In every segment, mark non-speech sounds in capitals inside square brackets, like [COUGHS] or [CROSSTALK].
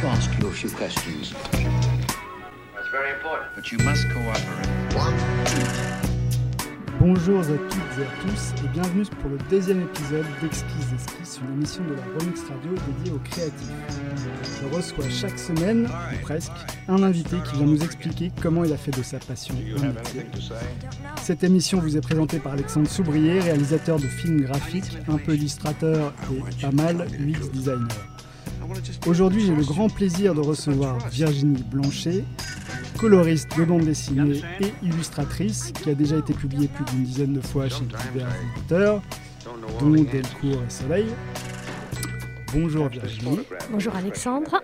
to ask you a few questions. That's very important. But you must cooperate. Bonjour à toutes et à tous et bienvenue pour le deuxième épisode d'Exquise Esquisse, une émission de la Remix Radio dédiée aux créatifs. Je reçois chaque semaine, ou presque, un invité qui vient nous expliquer comment il a fait de sa passion un métier. Cette émission vous est présentée par Alexandre Soubrier, réalisateur de films graphiques, un peu illustrateur et pas mal UX designer. Aujourd'hui, j'ai le grand plaisir de recevoir Virginie Blanchet, coloriste de bande dessinée et illustratrice, qui a déjà été publiée plus d'une dizaine de fois chez divers éditeurs, dont Delcourt et Soleil. Bonjour Virginie. Bonjour Alexandre.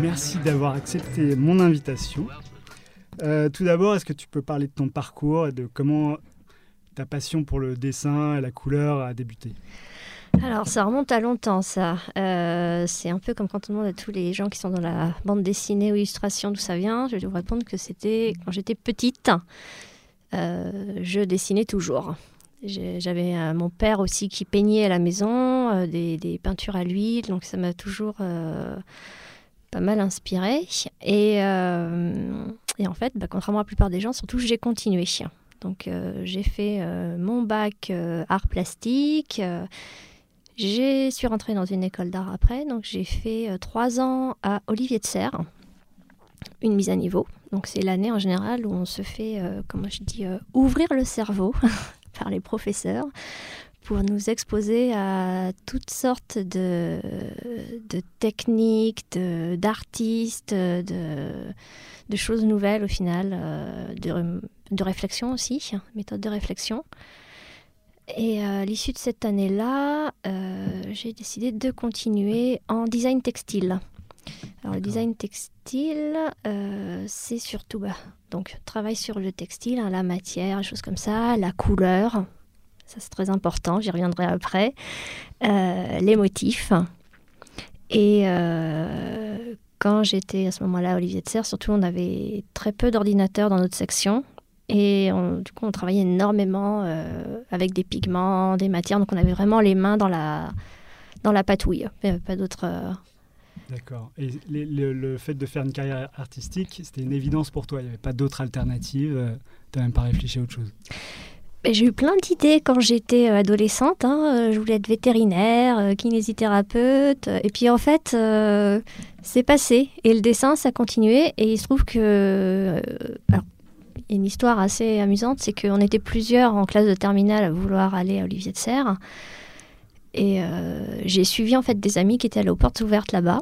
Merci d'avoir accepté mon invitation. Euh, tout d'abord, est-ce que tu peux parler de ton parcours et de comment ta passion pour le dessin et la couleur a débuté? Alors, ça remonte à longtemps, ça. Euh, c'est un peu comme quand on demande à tous les gens qui sont dans la bande dessinée ou illustration d'où ça vient. Je vais vous répondre que c'était quand j'étais petite. Euh, je dessinais toujours. J'avais euh, mon père aussi qui peignait à la maison, des, peintures à l'huile, donc ça m'a toujours pas mal inspiré. Et, et en fait, bah, contrairement à la plupart des gens, surtout j'ai continué. Donc j'ai fait mon bac art plastique. Je suis rentrée dans une école d'art après, donc j'ai fait euh, trois ans à Olivier de Serre, une mise à niveau. Donc c'est l'année en général où on se fait, euh, comment je dis, euh, ouvrir le cerveau [LAUGHS] par les professeurs pour nous exposer à toutes sortes de, de techniques, d'artistes, de, de, choses nouvelles au final, de, de réflexion aussi, méthode de réflexion. Et à l'issue de cette année-là, euh, j'ai décidé de continuer en design textile. Alors le design textile, euh, c'est surtout bah, donc travail sur le textile, hein, la matière, des choses comme ça, la couleur, ça c'est très important, j'y reviendrai après, euh, les motifs. Et quand j'étais à ce moment-là à Olivier de Serre, surtout on avait très peu d'ordinateurs dans notre section. Et du coup, on travaillait énormément euh, avec des pigments, des matières. Donc, on avait vraiment les mains dans la, dans la patouille. Il n'y avait pas d'autre. Euh, D'accord. Et le, fait de faire une carrière artistique, c'était une évidence pour toi Il n'y avait pas d'autre alternative euh, Tu n'as même pas réfléchi à autre chose j'ai eu plein d'idées quand j'étais adolescente. Hein. Je voulais être vétérinaire, kinésithérapeute. Et puis en fait, c'est passé. Et le dessin, ça a continué. Et il se trouve que une histoire assez amusante, c'est qu'on était plusieurs en classe de terminale à vouloir aller à Olivier de Serre. Et euh, j'ai suivi en fait des amis qui étaient allés aux portes ouvertes là-bas.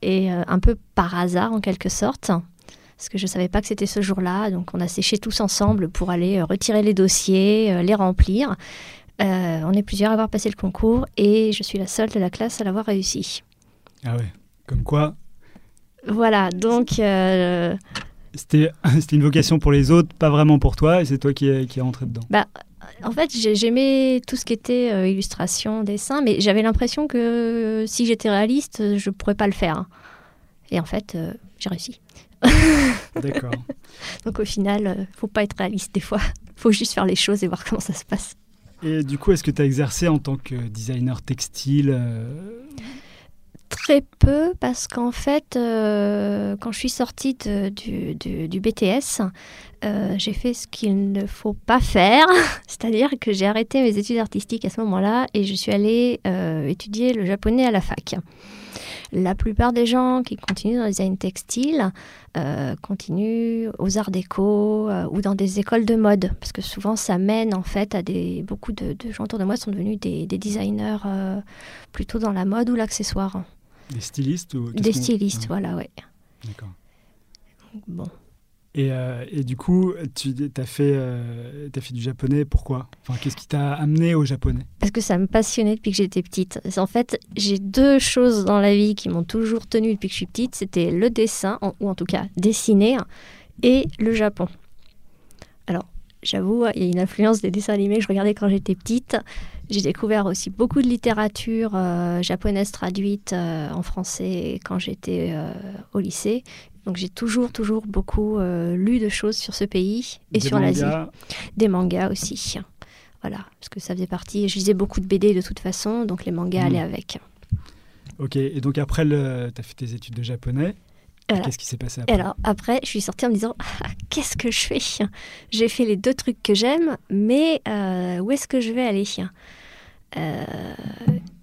Et euh, un peu par hasard en quelque sorte, parce que je ne savais pas que c'était ce jour-là. Donc on a séché tous ensemble pour aller euh, retirer les dossiers, les remplir. on est plusieurs à avoir passé le concours et je suis la seule de la classe à l'avoir réussi. Ah ouais, comme quoi Voilà, donc [LAUGHS] c'était une vocation pour les autres, pas vraiment pour toi, et c'est toi qui es, qui rentré dedans. Bah, en fait, j'aimais tout ce qui était euh, illustration, dessin, mais j'avais l'impression que euh, si j'étais réaliste, je ne pourrais pas le faire. Et en fait, euh, j'ai réussi. [LAUGHS] D'accord. Donc au final, il faut pas être réaliste des fois. Il [LAUGHS] faut juste faire les choses et voir comment ça se passe. Et du coup, est-ce que tu as exercé en tant que designer textile Très peu parce qu'en fait, euh, quand je suis sortie du, BTS, euh, j'ai fait ce qu'il ne faut pas faire, [LAUGHS] c'est-à-dire que j'ai arrêté mes études artistiques à ce moment-là et je suis allée euh, étudier le japonais à la fac. La plupart des gens qui continuent dans le design textile continuent aux arts déco ou dans des écoles de mode, parce que souvent ça mène en fait à des beaucoup de, gens autour de moi sont devenus des designers plutôt dans la mode ou l'accessoire. Des stylistes ou Des stylistes, voilà, ouais. D'accord. Bon. Et, euh, et, du coup, tu as fait, euh, as fait du japonais, pourquoi? Enfin, Qu'est-ce qui t'a amené au japonais? Parce que ça me passionnait depuis que j'étais petite. En fait, j'ai deux choses dans la vie qui m'ont toujours tenue depuis que je suis petite. C'était le dessin, ou en tout cas dessiner, et le Japon. Alors, j'avoue, il y a une influence des dessins animés que je regardais quand j'étais petite. J'ai découvert aussi beaucoup de littérature euh, japonaise traduite euh, en français quand j'étais euh, au lycée. Donc j'ai toujours, toujours beaucoup lu de choses sur ce pays et sur l'Asie. Des mangas aussi. Voilà, parce que ça faisait partie. Je lisais beaucoup de BD de toute façon, donc les mangas allaient hmm. avec. Ok, et donc après, tu as fait tes études de japonais. Voilà. Qu'est-ce qui s'est passé Et après alors après, je suis sortie en me disant Ah, qu'est-ce que je fais? J'ai fait les deux trucs que j'aime, mais euh, où est-ce que je vais aller? Euh,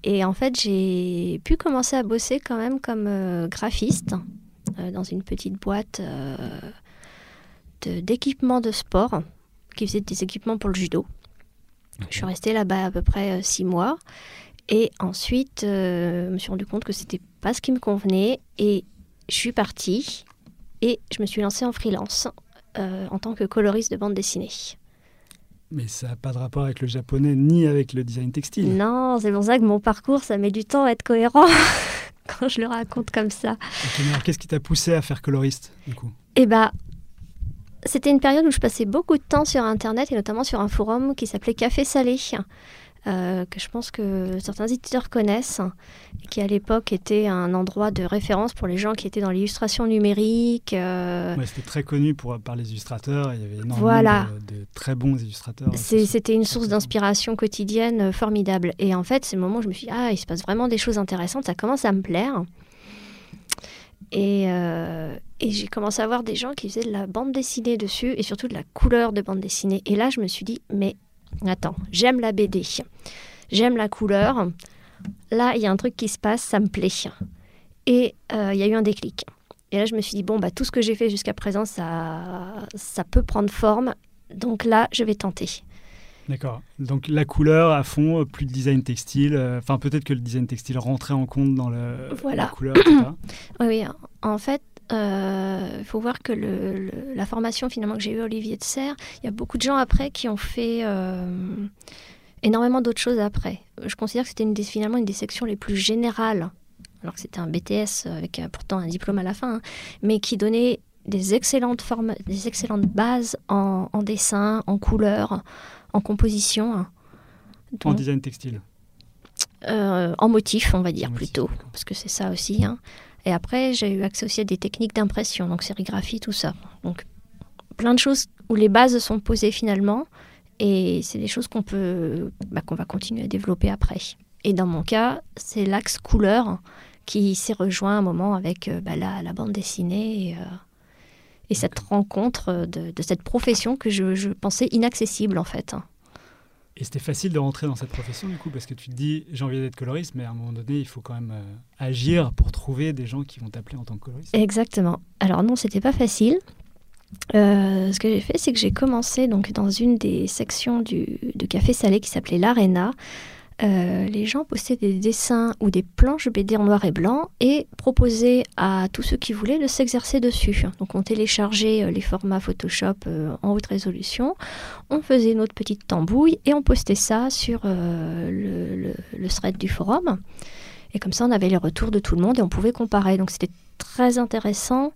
Et en fait, j'ai pu commencer à bosser quand même comme euh, graphiste euh, dans une petite boîte de- d'équipements de, sport qui faisait des équipements pour le judo. Je suis restée là-bas à peu près six mois. Et ensuite, je me suis rendu compte que c'était pas ce qui me convenait. Et je suis partie et je me suis lancée en freelance euh, en tant que coloriste de bande dessinée. Mais ça n'a pas de rapport avec le japonais ni avec le design textile. Non, c'est pour ça que mon parcours, ça met du temps à être cohérent [LAUGHS] quand je le raconte comme ça. Ok, mais alors qu'est-ce qui t'a poussé à faire coloriste du coup? Eh bah, c'était une période où je passais beaucoup de temps sur Internet et notamment sur un forum qui s'appelait Café Salé, euh, que je pense que certains éditeurs connaissent, et qui à l'époque était un endroit de référence pour les gens qui étaient dans l'illustration numérique. euh, Ouais, C'était très connu pour, par les illustrateurs. Il y avait énormément Voilà. de, de très bons illustrateurs. C'était une source d'inspiration quotidienne euh, formidable. Et en fait, c'est le moment où je me suis dit, ah, il se passe vraiment des choses intéressantes, ça commence à me plaire. Et, euh, et j'ai commencé à voir des gens qui faisaient de la bande dessinée dessus et surtout de la couleur de bande dessinée. Et là, je me suis dit, mais attends, j'aime la BD, j'aime la couleur. Là, il y a un truc qui se passe, ça me plaît. Et euh, il y a eu un déclic. Et là, je me suis dit, bon, bah, tout ce que j'ai fait jusqu'à présent, ça, ça peut prendre forme. Donc là, je vais tenter. D'accord. Donc la couleur à fond, euh, plus de design textile. euh, Enfin, peut-être que le design textile rentrait en compte dans le, Voilà. la couleur, etc. [CLEARS THROAT] Oui. En fait, il faut voir que le- le- la formation finalement que j'ai eue à Olivier de Serres, il y a beaucoup de gens après qui ont fait euh, énormément d'autres choses après. Je considère que c'était une des- finalement une des sections les plus générales, alors que c'était un BTS avec euh, pourtant un diplôme à la fin, hein, mais qui donnait des excellentes, formes, des excellentes bases en, en dessin, en couleur, en composition. hein. En design textile. euh, en motif, on va dire En plutôt, parce que c'est ça aussi. hein. Et après, j'ai eu accès aussi à des techniques d'impression, donc sérigraphie, tout ça. Donc, plein de choses où les bases sont posées finalement, et c'est des choses qu'on peut, bah, qu'on va continuer à développer après. Et dans mon cas, c'est l'axe couleur qui s'est rejoint à un moment avec euh, bah, la, la bande dessinée et, euh, et cette rencontre de, de cette profession que je, je pensais inaccessible en fait. Et c'était facile de rentrer dans cette profession du coup parce que tu te dis j'ai envie d'être coloriste, mais à un moment donné il faut quand même euh, agir pour trouver des gens qui vont t'appeler en tant que coloriste. Exactement. Alors non, c'était pas facile. Euh, ce que j'ai fait, c'est que j'ai commencé donc dans une des sections du, de Café Salé qui s'appelait l'Arena. Euh, les gens postaient des dessins ou des planches BD en noir et blanc et proposaient à tous ceux qui voulaient de s'exercer dessus. Donc on téléchargeait euh, les formats Photoshop euh, en haute résolution, on faisait notre petite tambouille et on postait ça sur euh, le, le- le thread du forum. Et comme ça, on avait les retours de tout le monde et on pouvait comparer. Donc c'était très intéressant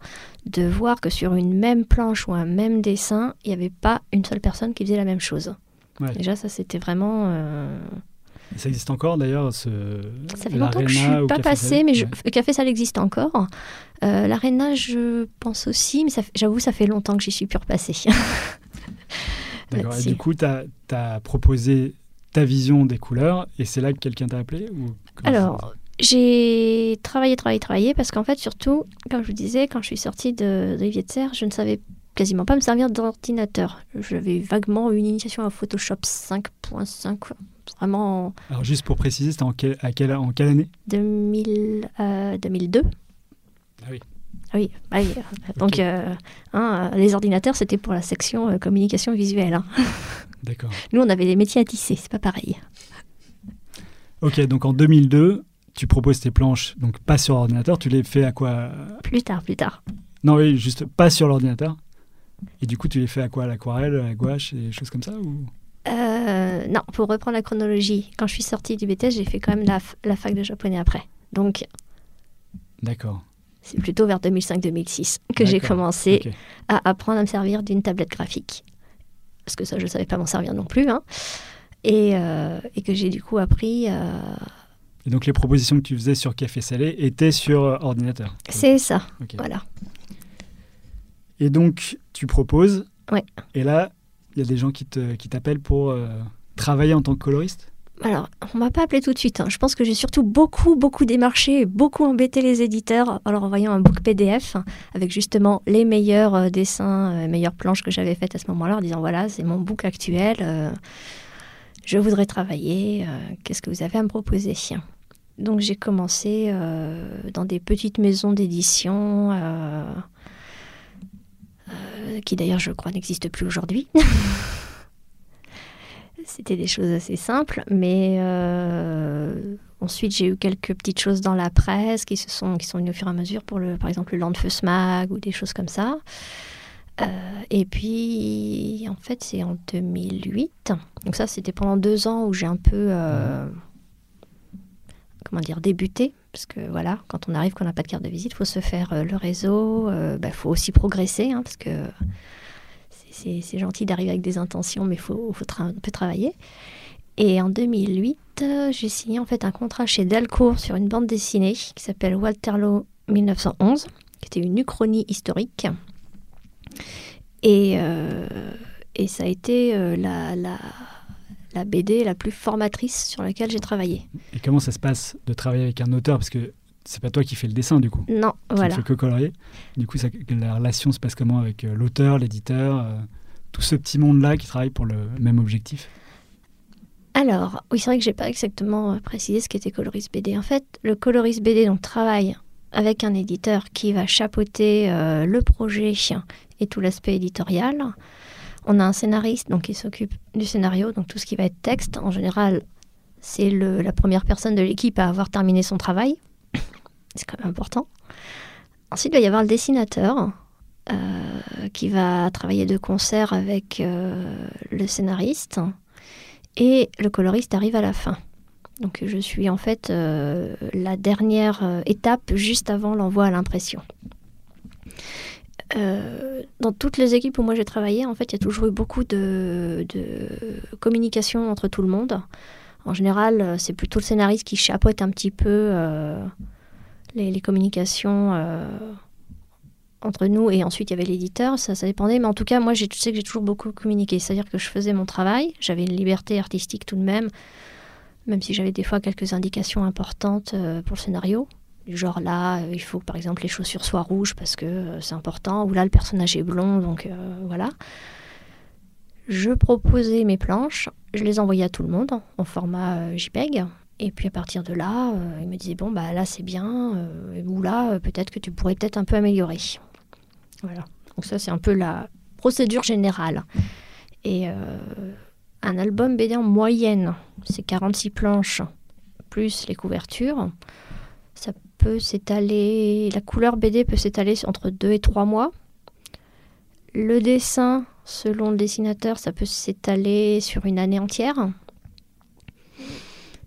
de voir que sur une même planche ou un même dessin, il n'y avait pas une seule personne qui faisait la même chose. Ouais. Déjà, ça c'était vraiment. euh, ça existe encore d'ailleurs ce. Ça fait longtemps que je l'Arena suis pas passée, mais je... Ouais. le café ça existe encore. Euh, L'Arena, je pense aussi, mais fait- j'avoue, ça fait longtemps que j'y suis plus repassée. [LAUGHS] D'accord. Et du coup, tu as, proposé ta vision des couleurs et c'est là que quelqu'un t'a appelé ou Alors, j'ai travaillé, travaillé, travaillé, parce qu'en fait, surtout, comme je vous disais, quand je suis sortie de, de Olivier de Serres, je ne savais quasiment pas me servir d'ordinateur. J'avais vaguement une initiation à Photoshop 5.5, vraiment Alors juste pour préciser, c'était en, quel- à quelle, en quelle année 2000, euh, 2002. Ah oui. Ah oui, ah oui. donc euh, hein, euh, les ordinateurs, c'était pour la section euh, communication visuelle. hein. [LAUGHS] D'accord. Nous, on avait des métiers à tisser, c'est pas pareil. Ok, donc en 2002, tu proposes tes planches, donc pas sur ordinateur, tu les fais à quoi Plus tard, plus tard. Non, oui, juste pas sur l'ordinateur. Et du coup, tu les fais à quoi À l'aquarelle, à la gouache et des choses comme ça ou... Euh, non, pour reprendre la chronologie, quand je suis sortie du BTS, j'ai fait quand même la, fac de japonais après. Donc, D'accord. c'est plutôt vers 2005-2006 que j'ai commencé à apprendre à me servir d'une tablette graphique. Parce que ça, je ne savais pas m'en servir non plus. hein. Et, euh, et que j'ai du coup appris. euh, Et donc les propositions que tu faisais sur Café Salé étaient sur ordinateur. C'est ça, voilà. Et donc tu proposes. Ouais. Et là, il y a des gens qui te- qui t'appellent pour euh, travailler en tant que coloriste? alors, on m'a pas appelé tout de suite. hein. Je pense que j'ai surtout beaucoup, beaucoup démarché beaucoup embêté les éditeurs en leur envoyant un book PDF avec justement les meilleurs euh, dessins, euh, meilleures planches que j'avais faites à ce moment-là, en disant voilà, c'est mon book actuel. je voudrais travailler. Qu'est-ce que vous avez à me proposer? Donc, j'ai commencé dans des petites maisons d'édition. Euh, qui d'ailleurs je crois n'existent plus aujourd'hui. [LAUGHS] C'était des choses assez simples, mais euh, ensuite j'ai eu quelques petites choses dans la presse qui se sont qui sont venues au fur et à mesure pour le par exemple le Landfeus Mag ou des choses comme ça. Euh, et puis en fait c'est en 2008, donc ça c'était pendant deux ans où j'ai un peu euh, comment dire débuté parce que voilà quand on arrive qu'on n'a pas de carte de visite, il faut se faire euh, le réseau, il faut aussi progresser hein, parce que c'est- gentil d'arriver avec des intentions, mais il faut, faut tra- un peu travailler. Et en 2008, euh, j'ai signé en fait un contrat chez Delcourt sur une bande dessinée qui s'appelle Waterloo 1911, qui était une uchronie historique. Et, euh, et ça a été euh, la, la BD la plus formatrice sur laquelle j'ai travaillé. Et comment ça se passe de travailler avec un auteur? Parce que c'est pas toi qui fais le dessin du coup. Non, Tu voilà. fais que colorier. Du coup, ça- la relation se passe comment avec euh, l'auteur, l'éditeur, euh, tout ce petit monde-là qui travaille pour le même objectif? Alors, oui, c'est vrai que j'ai pas exactement euh, précisé ce qu'était coloriste BD. En fait, le coloriste BD donc travaille avec un éditeur qui va chapeauter euh, le projet et tout l'aspect éditorial. On a un scénariste donc qui s'occupe du scénario, donc tout ce qui va être texte. En général, c'est la première personne de l'équipe à avoir terminé son travail. [COUGHS] C'est quand même important. Ensuite, il va y avoir le dessinateur euh, qui va travailler de concert avec euh, le scénariste et le coloriste arrive à la fin. Donc je suis en fait euh, la dernière étape juste avant l'envoi à l'impression. Euh, dans toutes les équipes où moi j'ai travaillé, en fait, il y a toujours eu beaucoup de, de communication entre tout le monde. En général, euh, c'est plutôt le scénariste qui chapeaute un petit peu euh, les, communications entre nous et ensuite il y avait l'éditeur, ça, ça dépendait. Mais en tout cas, moi, je sais que j'ai toujours beaucoup communiqué. C'est-à-dire que je faisais mon travail, j'avais une liberté artistique tout de même, même si j'avais des fois quelques indications importantes pour le scénario. Du genre là, euh, il faut que par exemple les chaussures soient rouges parce que euh, c'est important, ou là le personnage est blond, donc euh, voilà. Je proposais mes planches, je les envoyais à tout le monde en format JPEG. Et puis à partir de là, il me disait bon bah là c'est bien, ou là peut-être que tu pourrais peut-être un peu améliorer. Voilà. Donc ça c'est un peu la procédure générale. Et un album BD en moyenne, c'est 46 planches plus les couvertures. Ça la couleur BD peut s'étaler entre 2 et 3 mois. Le dessin, selon le dessinateur, ça peut s'étaler sur une année entière.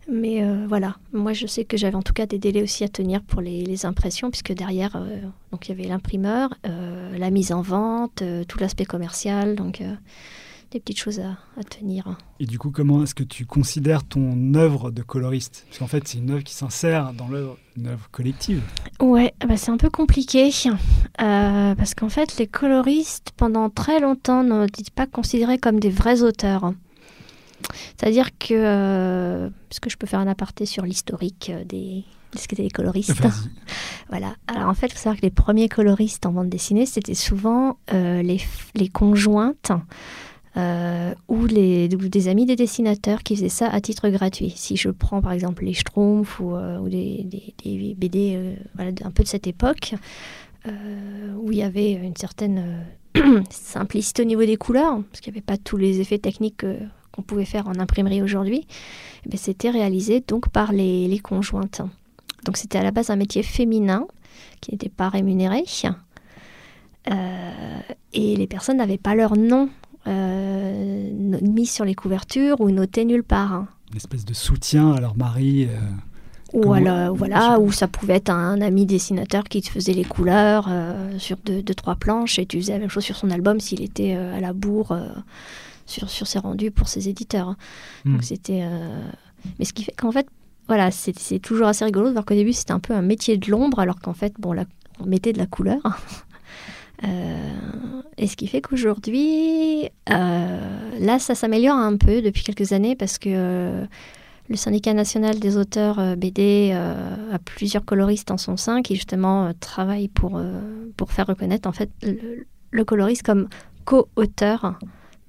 Mais euh, voilà, moi je sais que j'avais en tout cas des délais aussi à tenir pour les, impressions, puisque derrière, euh, il y avait l'imprimeur, euh, la mise en vente, tout l'aspect commercial, des petites choses à, à tenir. Et du coup, comment est-ce que tu considères ton œuvre de coloriste? Parce qu'en fait, c'est une œuvre qui s'insère dans l'œuvre, une œuvre collective. Ouais, bah c'est un peu compliqué euh, parce qu'en fait, les coloristes, pendant très longtemps, n'étaient pas considérés comme des vrais auteurs. C'est-à-dire que, euh, est-ce que je peux faire un aparté sur l'historique euh, des, de ce qu'étaient les coloristes. [LAUGHS] Voilà. Alors en fait, il faut savoir que les premiers coloristes en bande dessinée, c'était souvent euh, les conjointes euh, ou, ou des amis des dessinateurs qui faisaient ça à titre gratuit. Si je prends par exemple les Schtroumpfs ou, euh, des, BD euh, un peu de cette époque, euh, où il y avait une certaine [COUGHS] simplicité au niveau des couleurs, parce qu'il n'y avait pas tous les effets techniques qu'on pouvait faire en imprimerie aujourd'hui, eh ben, c'était réalisé donc par les, les conjointes. Donc c'était à la base un métier féminin qui n'était pas rémunéré. Et les personnes n'avaient pas leur nom euh, mis sur les couvertures ou noté nulle part. hein. Une espèce de soutien à leur mari. euh, Ou alors, voilà, ou ça pouvait être un ami dessinateur qui te faisait les couleurs euh, sur deux, deux, trois planches et tu faisais la même chose sur son album s'il était euh, à la bourre sur, sur ses rendus pour ses éditeurs. hein. Hmm. Donc c'était. Mais ce qui fait qu'en fait, voilà, c'est c'est toujours assez rigolo de voir qu'au début c'était un peu un métier de l'ombre alors qu'en fait, bon, là, on mettait de la couleur. Euh, et ce qui fait qu'aujourd'hui, euh, là, ça s'améliore un peu depuis quelques années parce que euh, le syndicat national des auteurs BD a plusieurs coloristes en son sein qui justement travaillent pour, pour faire reconnaître en fait le, le coloriste comme co-auteur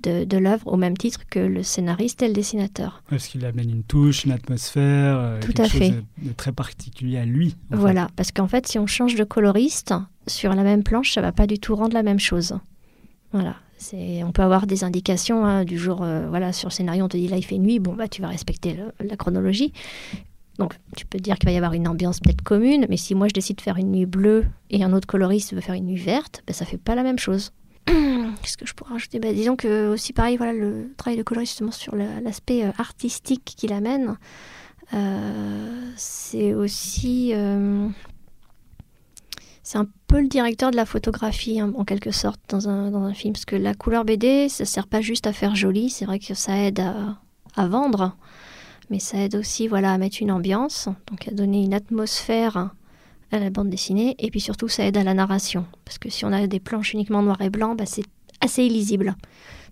de, de l'œuvre au même titre que le scénariste et le dessinateur. Parce qu'il amène une touche, une atmosphère, euh, Tout quelque à chose fait. de, de très particulier à lui. fait. Voilà, parce qu'en fait, si on change de coloriste sur la même planche, ça va pas du tout rendre la même chose. Voilà, c'est, on peut avoir des indications hein, du jour, euh, voilà, sur le scénario, on te dit là il fait nuit, bon bah tu vas respecter le- la chronologie. Donc tu peux dire qu'il va y avoir une ambiance peut-être commune, mais si moi je décide de faire une nuit bleue et un autre coloriste veut faire une nuit verte, bah, ça fait pas la même chose. [CLEARS THROAT] Qu'est-ce que je pourrais rajouter? Bah, Disons que aussi pareil, voilà, le travail de coloriste justement sur la- l'aspect euh, artistique qu'il amène, euh, c'est aussi euh, c'est un peu le directeur de la photographie hein, en quelque sorte dans un, dans un film. Parce que la couleur BD ça sert pas juste à faire joli c'est vrai que ça aide à, à vendre mais ça aide aussi voilà à mettre une ambiance donc à donner une atmosphère à la bande dessinée et puis surtout ça aide à la narration parce que si on a des planches uniquement noir et blanc bah, c'est assez illisible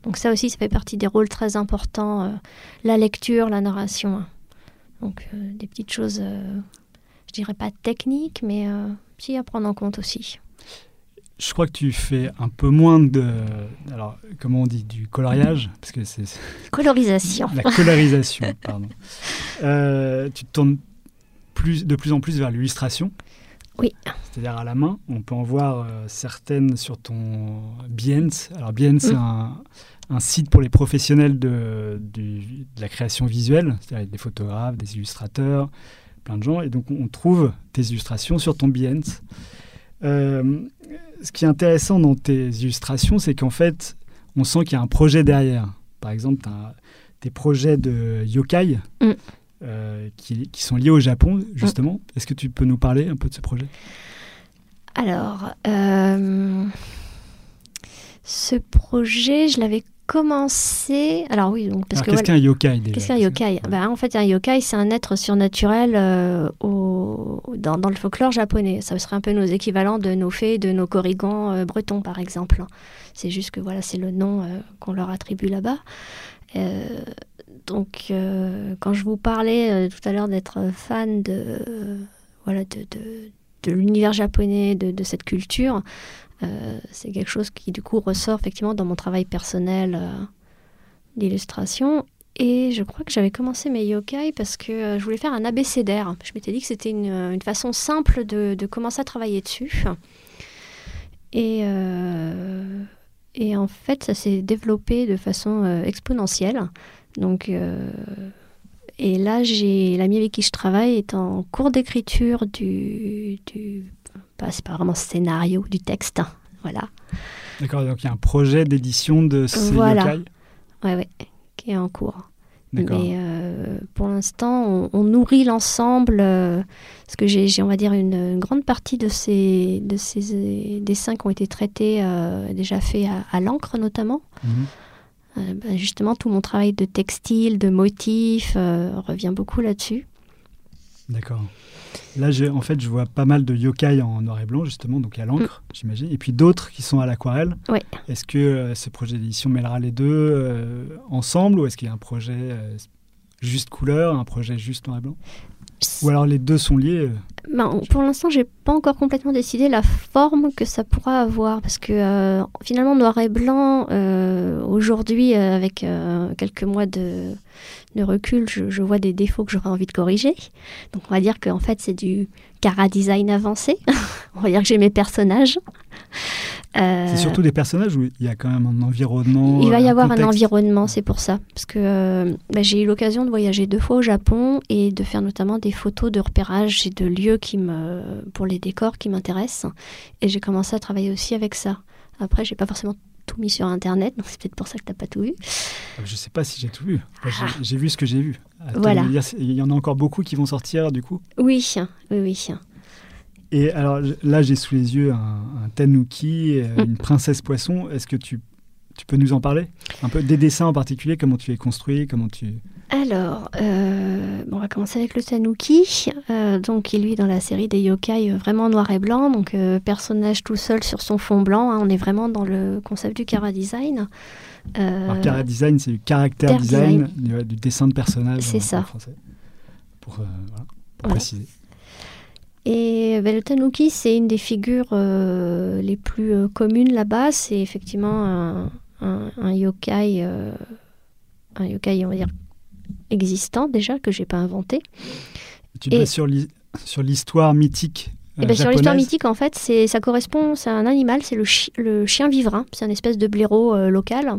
donc ça aussi ça fait partie des rôles très importants euh, la lecture la narration donc euh, des petites choses euh, je dirais pas techniques mais euh, si à prendre en compte aussi Je crois que tu fais un peu moins de. Alors, comment on dit Du coloriage Parce que c'est colorisation [LAUGHS] la colorisation, pardon. Tu te tournes plus, de plus en plus vers l'illustration. Oui. C'est-à-dire à la main. On peut en voir euh, certaines sur ton Behance. Alors, Behance, c'est Mm. un, un site pour les professionnels de la création visuelle, c'est-à-dire des photographes, des illustrateurs, plein de gens. Et donc, on trouve tes illustrations sur ton Behance. Euh, ce qui est intéressant dans tes illustrations, c'est qu'en fait, on sent qu'il y a un projet derrière. Par exemple, tu as tes projets de yokai Mm. Euh, qui, qui sont liés au Japon, justement. Est-ce que tu peux nous parler un peu de ce projet? Alors, euh, ce projet, je l'avais commencé. Alors oui, donc parce Alors, que Qu'est-ce voilà, qu'un yokai déjà? Qu'est-ce qu'un yokai? Bah, En fait, un yokai, c'est un être surnaturel euh, au- dans, dans le folklore japonais. Ça serait un peu nos équivalents de nos fées, de nos korrigans euh, bretons, par exemple. C'est juste que voilà, c'est le nom euh, qu'on leur attribue là-bas. Euh, donc, euh, quand je vous parlais euh, tout à l'heure d'être fan de, voilà, de, de, de l'univers japonais, de, de cette culture, c'est quelque chose qui du coup ressort effectivement dans mon travail personnel d'illustration. Et je crois que j'avais commencé mes yokai parce que je voulais faire un abécédaire. Je m'étais dit que c'était une, une façon simple de, de commencer à travailler dessus. Et, et en fait, ça s'est développé de façon euh, exponentielle. Donc, euh, et là, j'ai l'ami avec qui je travaille est en cours d'écriture du, du pas, c'est pas vraiment scénario, du texte. Voilà. D'accord, donc il y a un projet d'édition de ces Voilà. yokai Ouais, ouais, qui est en cours. Mais euh, pour l'instant, on, on nourrit l'ensemble. euh, parce que j'ai, on va dire, une, une grande partie de ces, de ces euh, dessins qui ont été traités, euh, déjà faits à, à l'encre notamment. Mhm. Ben, justement, tout mon travail de textile, de motifs, revient beaucoup là-dessus. D'accord. Là, en fait, je vois pas mal de yokai en noir et blanc, justement, donc à l'encre, j'imagine, et puis d'autres qui sont à l'aquarelle. Mm. Est-ce que euh, ce projet d'édition mêlera les deux euh, ensemble, ou est-ce qu'il y a un projet euh, juste couleur, un projet juste noir et blanc? Ou alors les deux sont liés Ben, pour l'instant, j'ai pas encore complètement décidé la forme que ça pourra avoir parce que euh, finalement noir et blanc euh, aujourd'hui euh, avec quelques mois de, de recul, je, je vois des défauts que j'aurais envie de corriger. Donc on va dire qu'en fait c'est du cara design avancé. [LAUGHS] on va dire que j'ai mes personnages. Euh, C'est surtout des personnages où il y a quand même un environnement. il va y avoir un environnement, c'est pour ça. Parce que euh, bah, j'ai eu l'occasion de voyager deux fois au Japon et de faire notamment des photos de repérage et de lieux qui me, pour les décors qui m'intéressent. Et j'ai commencé à travailler aussi avec ça. Après, j'ai pas forcément tout mis sur Internet, donc c'est peut-être pour ça que t'as pas tout vu. Euh, Je sais pas si j'ai tout vu. Moi, j'ai- vu ce que j'ai vu. Voilà. me dire, Il y en a encore beaucoup qui vont sortir du coup? Oui, oui, oui. Et alors là, j'ai sous les yeux un, un tanuki, euh, une [LAUGHS] princesse poisson. Est-ce que tu, tu peux nous en parler Un peu des dessins en particulier, comment tu les construis, comment tu. Alors, euh, bon, on va commencer avec le Tanuki, euh, donc qui lui dans la série des yokai euh, vraiment noir et blanc, donc euh, personnage tout seul sur son fond blanc. hein, on est vraiment dans le concept du Kara design. Alors, cara design, c'est du caractère Car design, du, du dessin de personnage. C'est en- ça. en français. pour, voilà, pour préciser. Et ben, le tanuki, c'est une des figures euh, les plus euh, communes là-bas. C'est effectivement un, un- un yokai, euh, un yokai, on va dire, existant déjà, que j'ai pas inventé. Tu te Et- bases sur l'hi- sur l'histoire mythique Et ben, sur l'histoire mythique, en fait, c'est, ça correspond, c'est un animal, c'est le, chi- le chien vivrain. C'est une espèce de blaireau local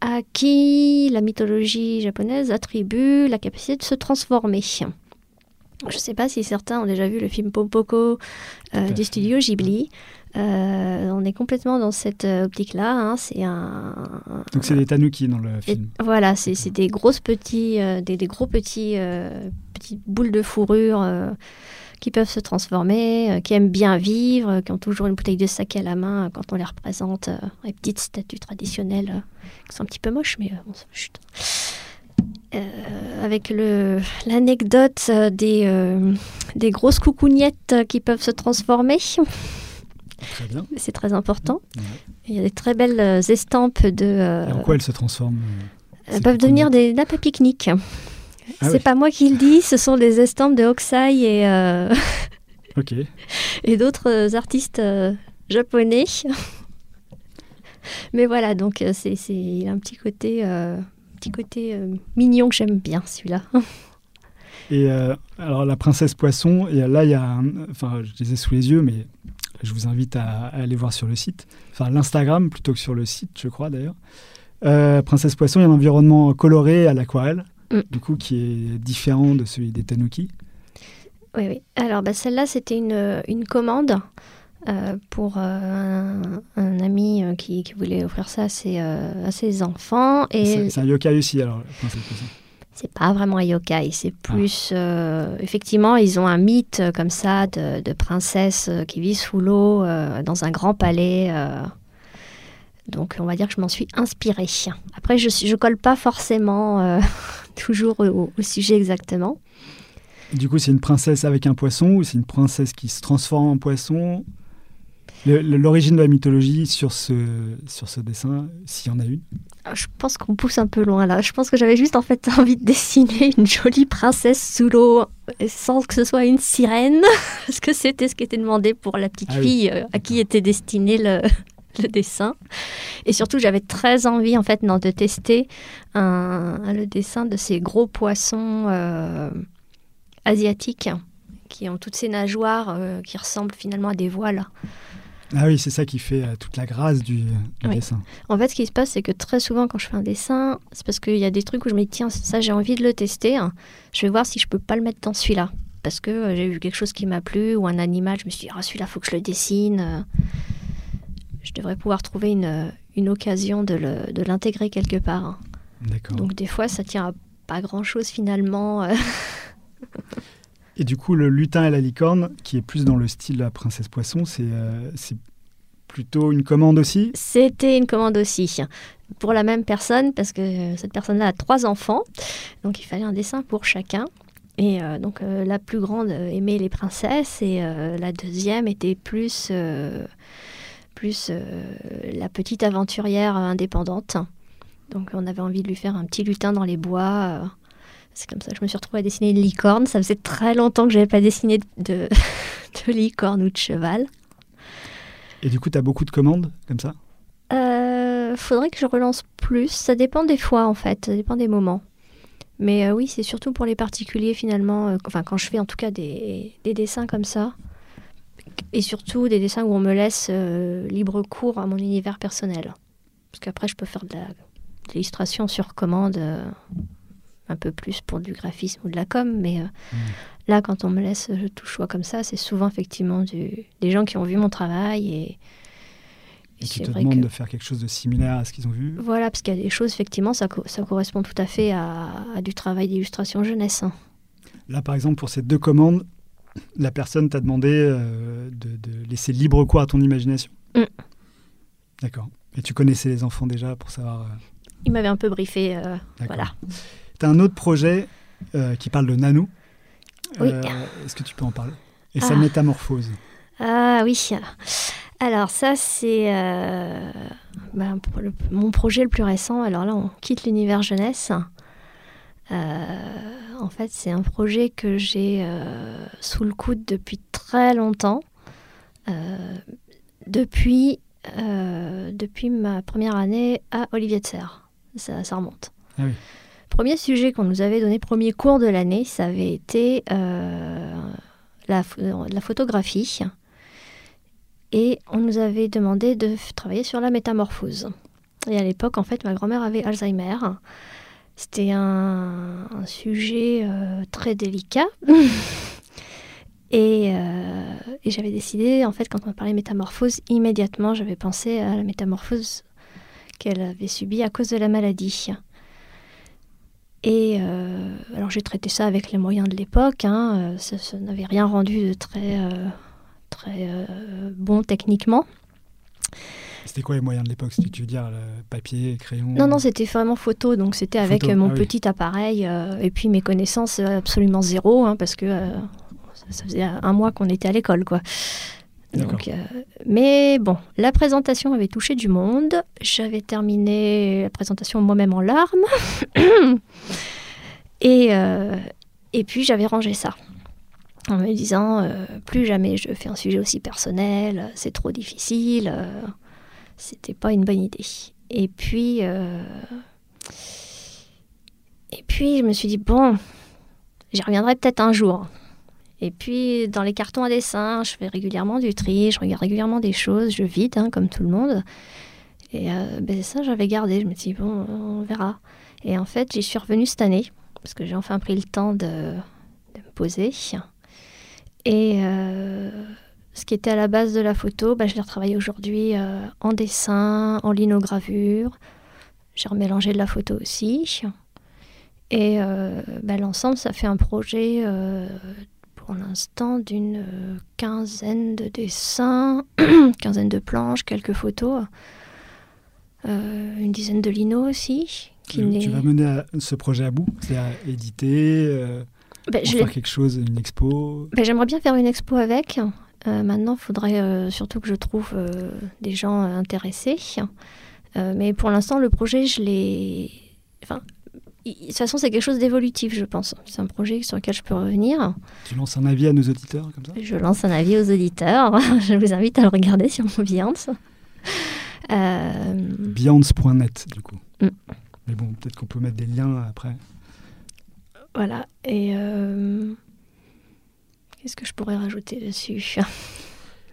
à qui la mythologie japonaise attribue la capacité de se transformer. Je ne sais pas si certains ont déjà vu le film Popoko à euh, du studio Ghibli. Euh, on est complètement dans cette euh, optique-là. hein. C'est un, Donc c'est des tanuki dans le et film. voilà, c'est des grosses petits, euh, des, des gros petits, petites boules de fourrure qui peuvent se transformer, qui aiment bien vivre, qui ont toujours une bouteille de saké à la main quand on les représente, les petites statues traditionnelles qui sont un petit peu moches, mais bon, ça- chut. Euh, avec l'anecdote euh, des, euh, des grosses coucougnettes qui peuvent se transformer, c'est très important. Ouais. Il y a des très belles estampes de... euh, en quoi elle se transforme euh, elles peuvent devenir des nappes à pique-nique. Ah c'est oui. pas moi qui le dis, ce sont des estampes de Hokusai et, euh, [LAUGHS] Ok. et d'autres artistes japonais. [LAUGHS] Mais voilà, donc c'est, il a un petit côté, petit côté euh, mignon que j'aime bien celui-là. [LAUGHS] Et euh, alors la princesse poisson, et là il y a, un- enfin je les ai sous les yeux, mais je vous invite à, à aller voir sur le site, enfin l'Instagram plutôt que sur le site, je crois d'ailleurs. Euh, princesse poisson, il y a un environnement coloré à l'aquarelle, Mm. du coup qui est différent de celui des tanuki. Oui, oui. Alors bah, celle-là, c'était une, une commande euh, pour euh, un, un ami euh, qui, qui voulait offrir ça à ses, à ses enfants. Et C'est un yokai aussi alors. C'est pas vraiment un yokai, c'est plus. euh, effectivement, ils ont un mythe comme ça de, de princesse qui vit sous l'eau euh, dans un grand palais. euh. donc, on va dire que je m'en suis inspirée. Après, je, je colle pas forcément [LAUGHS] toujours au, au sujet exactement. Du coup, c'est une princesse avec un poisson ou c'est une princesse qui se transforme en poisson? L'origine de la mythologie sur ce, sur ce dessin, s'il y en a une. Ah, Je pense qu'on pousse un peu loin là. Je pense que j'avais juste en fait [LAUGHS] envie de dessiner une jolie princesse sous l'eau euh, sans que ce soit une sirène, [LAUGHS] parce que c'était ce qui était demandé pour la petite Ah fille euh, à qui était destiné le, [LAUGHS] le dessin. Et surtout, j'avais très envie en fait non, de tester un, un- le dessin de ces gros poissons euh, asiatiques qui ont toutes ces nageoires euh, qui ressemblent finalement à des voiles. Ah oui, c'est ça qui fait euh, toute la grâce du, du Oui. dessin. En fait, ce qui se passe, c'est que très souvent, quand je fais un dessin, c'est parce qu'il y a des trucs où je me dis, tiens, ça, j'ai envie de le tester. hein. Je vais voir si je peux pas le mettre dans celui-là. Parce que euh, j'ai vu quelque chose qui m'a plu, ou un animal, je me suis dit, ah, celui-là, faut que je le dessine. euh. Je devrais pouvoir trouver une, une occasion de le- de l'intégrer quelque part. hein. D'accord. Donc, des fois, ça tient à pas grand-chose finalement. [LAUGHS] euh. Et du coup, le lutin et la licorne, qui est plus dans le style de la princesse poisson, c'est euh, plutôt une commande aussi? C'était une commande aussi pour la même personne parce que cette personne-là a trois enfants, donc il fallait un dessin pour chacun. Et euh, donc euh, la plus grande euh, aimait les princesses et euh, la deuxième était plus euh, plus euh, la petite aventurière indépendante. Donc on avait envie de lui faire un petit lutin dans les bois. C'est comme ça que je me suis retrouvée à dessiner une licorne. Ça faisait très longtemps que je n'avais pas dessiné de, [LAUGHS] de licorne ou de cheval. Et du coup, tu as beaucoup de commandes comme ça? Euh, faudrait que je relance plus. Ça dépend des fois en fait, ça dépend des moments. Mais euh, oui, c'est surtout pour les particuliers finalement. euh, enfin, quand je fais en tout cas des, des dessins comme ça. Et surtout des dessins où on me laisse euh, libre cours à mon univers personnel. Parce qu'après, je peux faire de l'illustration sur commande, un peu plus pour du graphisme ou de la com. Mais euh, là, quand on me laisse tout choix comme ça, c'est souvent effectivement du- des gens qui ont vu mon travail et. Et qui te demandent que- de faire quelque chose de similaire à ce qu'ils ont vu voilà, parce qu'il y a des choses, effectivement, ça, co- ça correspond tout à fait à, à du travail d'illustration jeunesse. hein. Là, par exemple, pour ces deux commandes, la personne t'a demandé euh, de, de laisser libre cours à ton imagination. Mm. D'accord. Et tu connaissais les enfants déjà pour savoir. euh, Il m'avait un peu briefé, euh, voilà. Tu as un autre projet euh, qui parle de Nanou. Oui. Euh, Est-ce que tu peux en parler? Et sa Ah. métamorphose. Ah oui. Alors ça, c'est euh, ben, le- mon projet le plus récent. Alors là, on quitte l'univers jeunesse. en fait, c'est un projet que j'ai sous le coude depuis très longtemps. depuis, depuis ma première année à Olivier de Serre. Ça, ça remonte. Ah oui. Premier sujet qu'on nous avait donné, premier cours de l'année, ça avait été la, la photographie et on nous avait demandé de travailler sur la métamorphose. Et à l'époque, en fait, ma grand-mère avait Alzheimer. C'était un, sujet euh, très délicat. [LAUGHS] et, euh, j'avais décidé, en fait, quand on parlé métamorphose, immédiatement, j'avais pensé à la métamorphose qu'elle avait subie à cause de la maladie. Et euh, alors j'ai traité ça avec les moyens de l'époque. Hein, ça, ça n'avait rien rendu de très très euh, bon techniquement. C'était quoi les moyens de l'époque? Tu veux dire le papier, crayon? Non, non, c'était vraiment photo. Donc c'était avec mon ah petit appareil euh, et puis mes connaissances euh, absolument zéro, hein, parce que ça, faisait un mois qu'on était à l'école, quoi. Donc, mais bon, la présentation avait touché du monde. J'avais terminé la présentation moi-même en larmes. [COUGHS] et, et puis j'avais rangé ça en me disant euh, plus jamais je fais un sujet aussi personnel, c'est trop difficile, euh, c'était pas une bonne idée. Et puis, euh, et puis je me suis dit bon, j'y reviendrai peut-être un jour. Et puis dans les cartons à dessin, je fais régulièrement du tri, je regarde régulièrement des choses, je vide hein, comme tout le monde. Et ben ça j'avais gardé, je me suis dit bon, on verra. Et en fait j'y suis revenue cette année parce que j'ai enfin pris le temps de, me poser. Et euh, ce qui était à la base de la photo, bah, je l'ai retravaillé aujourd'hui euh, en dessin, en linogravure. J'ai remélangé de la photo aussi. Et euh, bah, l'ensemble, ça fait un projet pour l'instant d'une quinzaine de dessins, [CLEARS THROAT] quinzaine de planches, quelques photos, une dizaine de linos aussi. Qui tu vas mener ce projet à bout C'est-à-dire éditer ben, je faire quelque chose, une expo ben, J'aimerais bien faire une expo avec. Euh, maintenant, il faudrait euh, surtout que je trouve euh, des gens intéressés. mais pour l'instant, le projet, je l'ai. Enfin, de toute façon, c'est quelque chose d'évolutif, je pense. C'est un projet sur lequel je peux revenir. Tu lances un avis à nos auditeurs comme ça? Je lance un avis aux auditeurs. [LAUGHS] je vous invite à le regarder sur mon Beyonce. Beyonce.net, du coup. Mm. Mais bon, peut-être qu'on peut mettre des liens après. Voilà. Et euh, qu'est-ce que je pourrais rajouter dessus?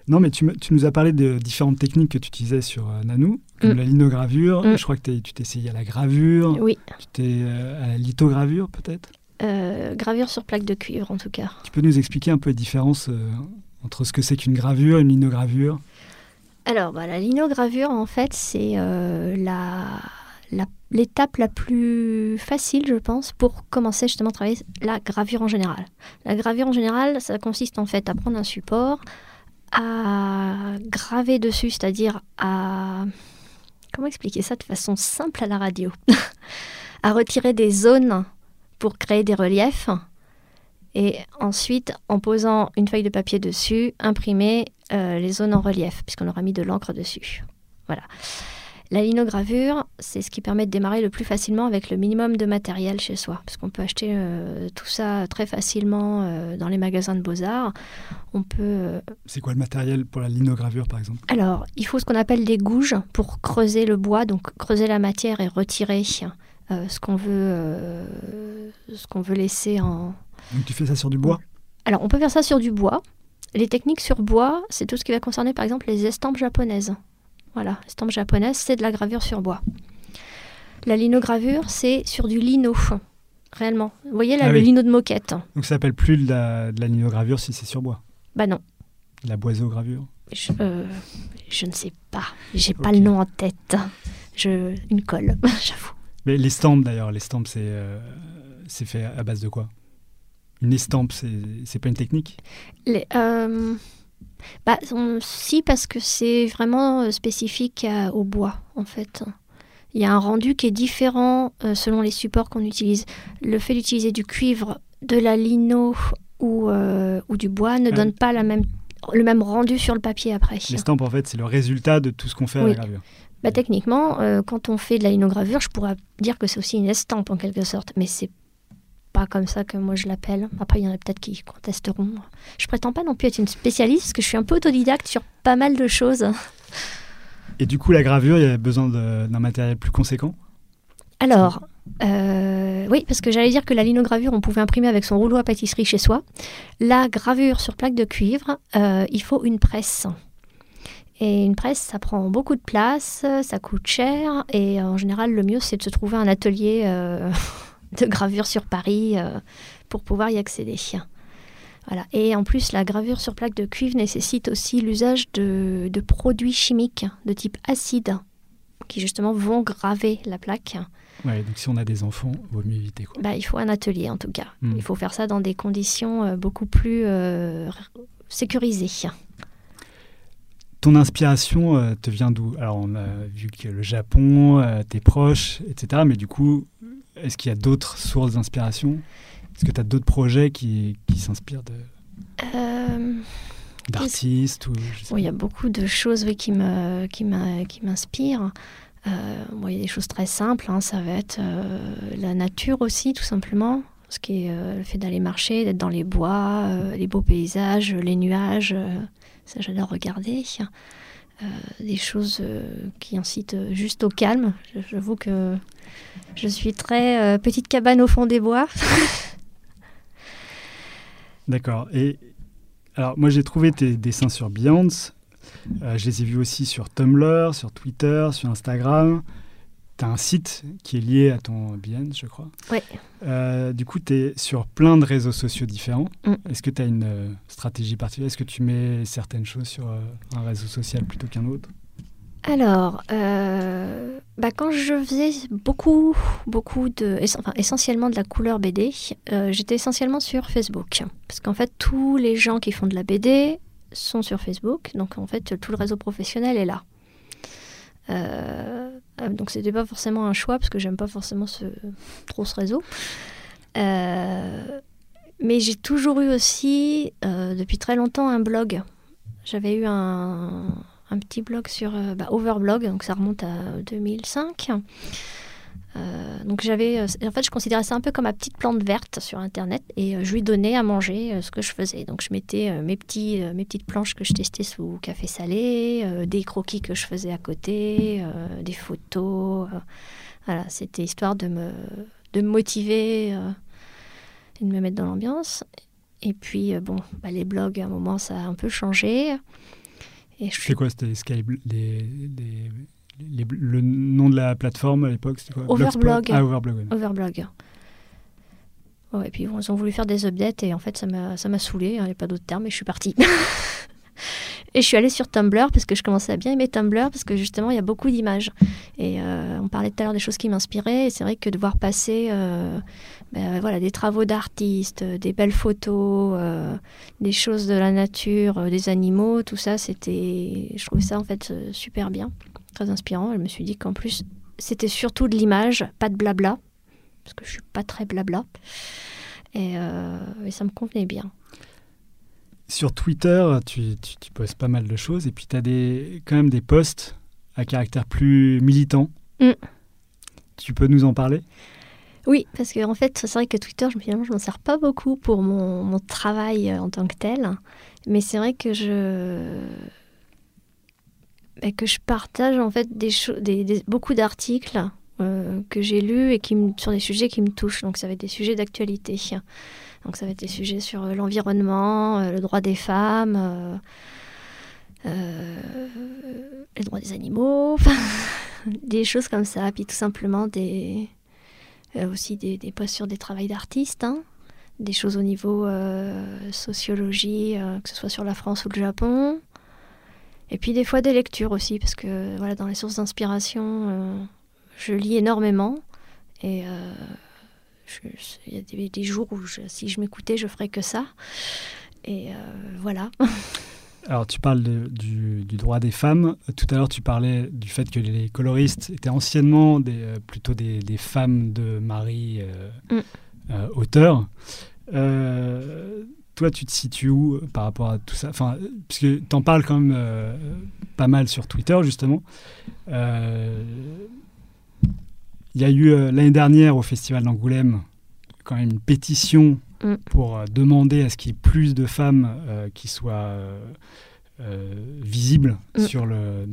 Non, mais tu, tu, nous as parlé de différentes techniques que tu utilisais sur euh, Nanou, comme mm. la linogravure. Mm. Je crois que tu t'es essayé à la gravure. Oui. Tu t'es euh, à la lithogravure, peut-être? Gravure sur plaque de cuivre, en tout cas. Tu peux nous expliquer un peu les différences entre ce que c'est qu'une gravure et une linogravure? Alors, bah, la linogravure, en fait, c'est la l'étape la, plus facile, je pense, pour commencer justement à travailler la gravure en général. La gravure en général, ça consiste en fait à prendre un support, à graver dessus, c'est-à-dire à... Comment expliquer ça de façon simple à la radio? [LAUGHS] À retirer des zones pour créer des reliefs. Et ensuite, en posant une feuille de papier dessus, imprimer euh, les zones en relief, puisqu'on aura mis de l'encre dessus. Voilà. La linogravure, c'est ce qui permet de démarrer le plus facilement avec le minimum de matériel chez soi, parce qu'on peut acheter euh, tout ça très facilement euh, dans les magasins de beaux-arts. On peut. Euh, c'est quoi le matériel pour la linogravure, par exemple? Alors, il faut ce qu'on appelle des gouges pour creuser le bois, donc creuser la matière et retirer ce qu'on veut, ce qu'on veut laisser en. Donc tu fais ça sur du bois? Alors, on peut faire ça sur du bois. Les techniques sur bois, c'est tout ce qui va concerner par exemple les estampes japonaises. Voilà, estampe japonaise, c'est de la gravure sur bois. La linogravure, c'est sur du lino, réellement. Vous voyez là, ah le lino de moquette. Donc ça s'appelle plus de la, de la linogravure si c'est sur bois Bah non. La boiseau-gravure je, euh, je, ne sais pas. J'ai pas le nom en tête. Je, une colle, [LAUGHS] j'avoue. Mais l'estampe d'ailleurs, l'estampe c'est euh, c'est fait à base de quoi? Une estampe, c'est pas une technique? Les, euh, bah, Si, parce que c'est vraiment euh, spécifique au bois, en fait. Il y a un rendu qui est différent euh, selon les supports qu'on utilise. Le fait d'utiliser du cuivre, de la lino ou, euh, ou du bois ne donne pas la même, le même rendu sur le papier après. L'estampe, en fait, c'est le résultat de tout ce qu'on fait à la gravure. Bah, techniquement, quand on fait de la linogravure, je pourrais dire que c'est aussi une estampe en quelque sorte, mais c'est pas comme ça que moi je l'appelle. Après, il y en a peut-être qui contesteront. Je prétends pas non plus être une spécialiste parce que je suis un peu autodidacte sur pas mal de choses. Et du coup, la gravure, il y a besoin d'un matériel plus conséquent? Alors, euh, oui, parce que j'allais dire que la linogravure, on pouvait imprimer avec son rouleau à pâtisserie chez soi. La gravure sur plaque de cuivre, euh, il faut une presse. Et une presse, ça prend beaucoup de place, ça coûte cher, et en général, le mieux, c'est de se trouver un atelier euh, [LAUGHS] de gravure sur Paris pour pouvoir y accéder. Voilà. Et en plus, la gravure sur plaque de cuivre nécessite aussi l'usage de, produits chimiques de type acide, qui justement vont graver la plaque. Ouais, donc si on a des enfants, il vaut mieux éviter. Quoi. Bah, il faut un atelier en tout cas. Hmm. Il faut faire ça dans des conditions euh, beaucoup plus euh, sécurisées. Ton inspiration euh, te vient d'où? Alors, on a vu que le Japon, tes proches, etc. Mais du coup, est-ce qu'il y a d'autres sources d'inspiration? Est-ce que tu as d'autres projets qui, qui s'inspirent de... Euh, d'artistes ou Il y a beaucoup de choses oui, qui, me, qui, qui m'inspirent. Euh, il y a des choses très simples, hein. ça va être euh, la nature aussi, tout simplement. Ce qui est euh, le fait d'aller marcher, d'être dans les bois, les beaux paysages, les nuages, ça j'adore regarder. Des choses qui incitent juste au calme. J'avoue que je suis très petite cabane au fond des bois. [LAUGHS] D'accord. Et alors, moi, j'ai trouvé tes dessins sur Behance. Euh, je les ai vus aussi sur Tumblr, sur Twitter, sur Instagram. Tu as un site qui est lié à ton Behance, je crois. Oui. Euh, du coup, tu es sur plein de réseaux sociaux différents. Mm. Est-ce que tu as une euh, stratégie particulière? Est-ce que tu mets certaines choses sur un réseau social plutôt qu'un autre? Alors, euh, bah quand je faisais beaucoup, beaucoup de, enfin, essentiellement de la couleur BD, euh, j'étais essentiellement sur Facebook. Parce qu'en fait, tous les gens qui font de la BD sont sur Facebook. Donc, en fait, tout le réseau professionnel est là. Euh, donc, c'était pas forcément un choix, parce que j'aime pas forcément ce, trop ce réseau. mais j'ai toujours eu aussi, depuis très longtemps, un blog. J'avais eu un petit blog sur euh, bah, Overblog, donc ça remonte à 2005. Euh, donc j'avais, euh, en fait, je considérais ça un peu comme ma petite plante verte sur Internet et je lui donnais à manger ce que je faisais. Donc je mettais mes, petits, mes petites planches que je testais sous café salé, des croquis que je faisais à côté, des photos. voilà, c'était histoire de me, de motiver et de me mettre dans l'ambiance. Et puis, bon, bah, les blogs, à un moment, ça a un peu changé. C'est quoi C'était le nom de la plateforme à l'époque C'était quoi? Overblog. Ah, Overblog. Overblog. et puis ils ont voulu faire des updates et en fait ça m'a, ça m'a saoulé, il n'y a pas d'autre terme et je suis partie. [LAUGHS] et je suis allée sur Tumblr parce que je commençais à bien aimer Tumblr parce que justement il y a beaucoup d'images. Et euh, on parlait tout à l'heure des choses qui m'inspiraient et c'est vrai que de voir passer euh, ben, voilà, des travaux d'artistes, des belles photos, euh, des choses de la nature, des animaux, tout ça, c'était, je trouvais ça en fait super bien, très inspirant. Je me suis dit qu'en plus c'était surtout de l'image, pas de blabla, parce que je suis pas très blabla. Et, et ça me convenait bien. Sur Twitter, tu, tu, postes pas mal de choses et puis tu as des, quand même des posts à caractère plus militant. Mm. Tu peux nous en parler? Oui, parce qu'en en fait, c'est vrai que Twitter, finalement, je m'en sers pas beaucoup pour mon, mon, travail euh, en tant que tel. Mais c'est vrai que je bah, que je partage en fait des, des, beaucoup d'articles euh, que j'ai lus et qui sur des sujets qui me touchent. Donc ça va être des sujets d'actualité. Donc ça va être des sujets sur euh, l'environnement, euh, le droit des femmes, les droits des animaux, [LAUGHS] des choses comme ça. Puis tout simplement des, aussi des, des posts sur des travails d'artistes, hein. des choses au niveau sociologie, que ce soit sur la France ou le Japon. Et puis des fois des lectures aussi, parce que voilà, dans les sources d'inspiration, je lis énormément. Et il y a des, jours où si je m'écoutais, je ferais que ça. Et euh, voilà. [LAUGHS] Alors, tu parles du, du, droit des femmes. Tout à l'heure, tu parlais du fait que les coloristes étaient anciennement des, euh, plutôt des, des, femmes de mari euh, mm. auteurs. Toi, tu te situes où par rapport à tout ça? Enfin, Puisque tu en parles quand même pas mal sur Twitter, justement. Il y a eu euh, l'année dernière au Festival d'Angoulême quand même une pétition Mm. pour euh, demander à ce qu'il y ait plus de femmes euh, qui soient euh, euh, visibles Mm. sur le,